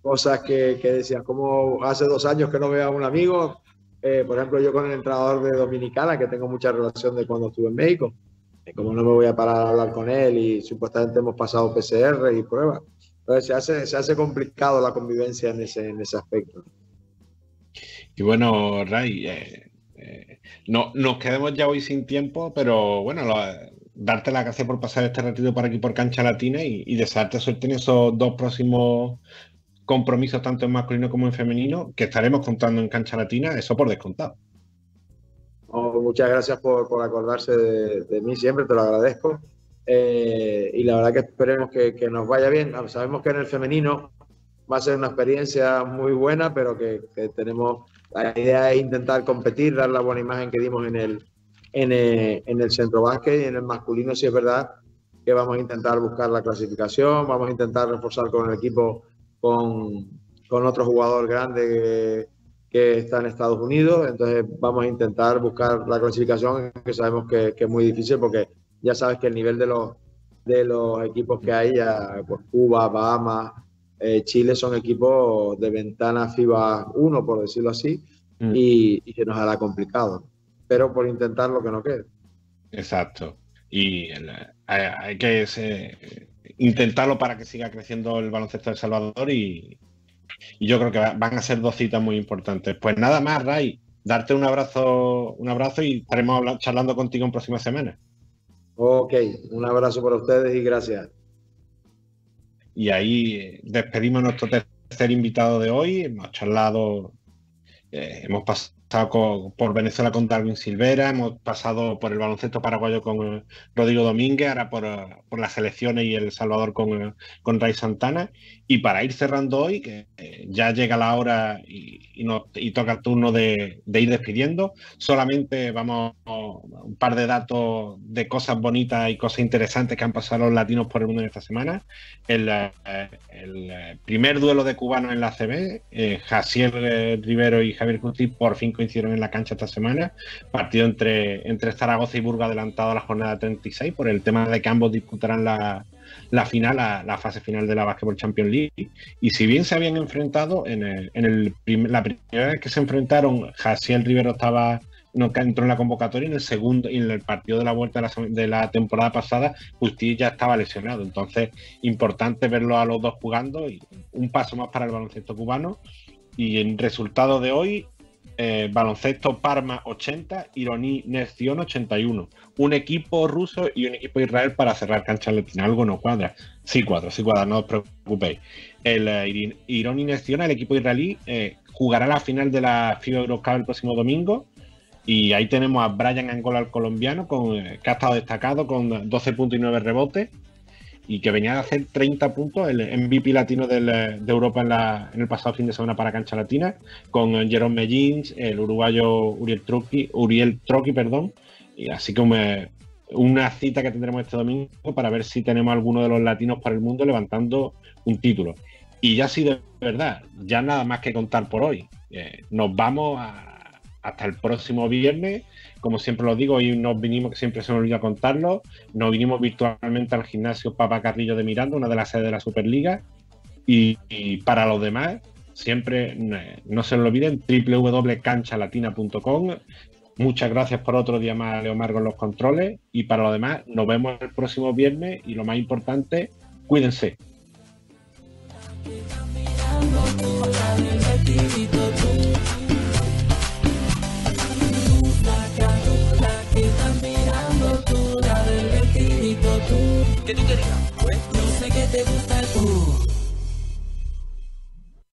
cosas que, que decías, como hace dos años que no veo a un amigo, eh, por ejemplo, yo con el entrenador de Dominicana, que tengo mucha relación de cuando estuve en México, eh, como no me voy a parar a hablar con él y supuestamente hemos pasado PCR y pruebas. Entonces se hace, complicado la convivencia en ese, en ese aspecto. Y bueno, Ray, eh, no, nos quedemos ya hoy sin tiempo, pero bueno, darte la gracias por pasar este ratito por aquí por Cancha Latina y, y desearte suerte en esos dos próximos compromisos tanto en masculino como en femenino que estaremos contando en cancha latina, eso por descontado. Muchas gracias por, por acordarse de, de, mí siempre, te lo agradezco. Eh, y la verdad que esperemos que, que, nos vaya bien. Sabemos que en el femenino va a ser una experiencia muy buena, pero que, que tenemos, la idea es intentar competir, dar la buena imagen que dimos en el, en el, en el centro básquet y en el masculino, si es verdad que vamos a intentar buscar la clasificación, vamos a intentar reforzar con el equipo con, con otro jugador grande que, está en Estados Unidos, entonces vamos a intentar buscar la clasificación, que sabemos que, que, es muy difícil porque ya sabes que el nivel de los, de los equipos que hay, ya, pues Cuba, Bahamas, eh, Chile son equipos de ventana FIBA 1, por decirlo así, mm. y, y, que nos hará complicado, pero por intentar lo que no quede. Exacto. Y el, hay, hay, que se, intentarlo para que siga creciendo el baloncesto de Salvador y, y yo creo que van a ser dos citas muy importantes. Pues nada más, Ray, darte un abrazo, un abrazo y estaremos charlando contigo en próximas semanas. Ok, un abrazo para ustedes y gracias. Y ahí eh, despedimos a nuestro tercer invitado de hoy. Hemos charlado, eh, hemos pasado con, por Venezuela con Darwin Silvera, hemos pasado por el baloncesto paraguayo con eh, Rodrigo Domínguez, ahora por, por, las selecciones y El Salvador con, con Ray Santana. Y para ir cerrando hoy, que eh, ya llega la hora y, y, y toca el turno de, de, ir despidiendo, solamente vamos a un par de datos de cosas bonitas y cosas interesantes que han pasado los latinos por el mundo en esta semana. El, eh, el primer duelo de cubanos en la CB, eh, Jaciel Rivero y Javier Custi por fin coincidieron en la cancha esta semana. Partido entre, entre Zaragoza y Burgos adelantado a la jornada 36 por el tema de que ambos disputarán la la final, la, fase final de la Basketball Champions League. Y si bien se habían enfrentado, en, el, en el prim, la primera vez que se enfrentaron, Jaciel Rivero estaba no entró en la convocatoria en el segundo y en el partido de la vuelta de la, de la temporada pasada Justiz ya estaba lesionado entonces importante verlo a los dos jugando y un paso más para el baloncesto cubano y en resultado de hoy eh, baloncesto Parma 80, Ironí Nestión 81. Un equipo ruso y un equipo Israel para cerrar cancha latina. Algo no cuadra. Sí cuadra, sí cuadra, no os preocupéis. El eh, Ironí el equipo israelí, eh, jugará la final de la FIBA Eurocup el próximo domingo. Y ahí tenemos a Brian Angola, el colombiano, eh, que ha estado destacado con 12 puntos y 9 rebotes y que venía a hacer 30 puntos, el MVP latino del, de Europa en, el pasado fin de semana para cancha latina, con Jerome Mellins, el uruguayo Uriel Troqui, Uriel Troqui, perdón, y así que me, una cita que tendremos este domingo para ver si tenemos alguno de los latinos para el mundo levantando un título. Y ya sí, de verdad, ya nada más que contar por hoy. Eh, nos vamos hasta el próximo viernes como siempre lo digo, hoy nos vinimos, que siempre se me olvida contarlo, nos vinimos virtualmente al gimnasio Papa Carrillo de Miranda, una de las sedes de la Superliga, y, y para los demás, siempre no se lo olviden, www.canchalatina.com. Muchas gracias por otro día más, Leo Margo, en los controles, y para los demás, nos vemos el próximo viernes, y lo más importante, cuídense. Jadi jadi it.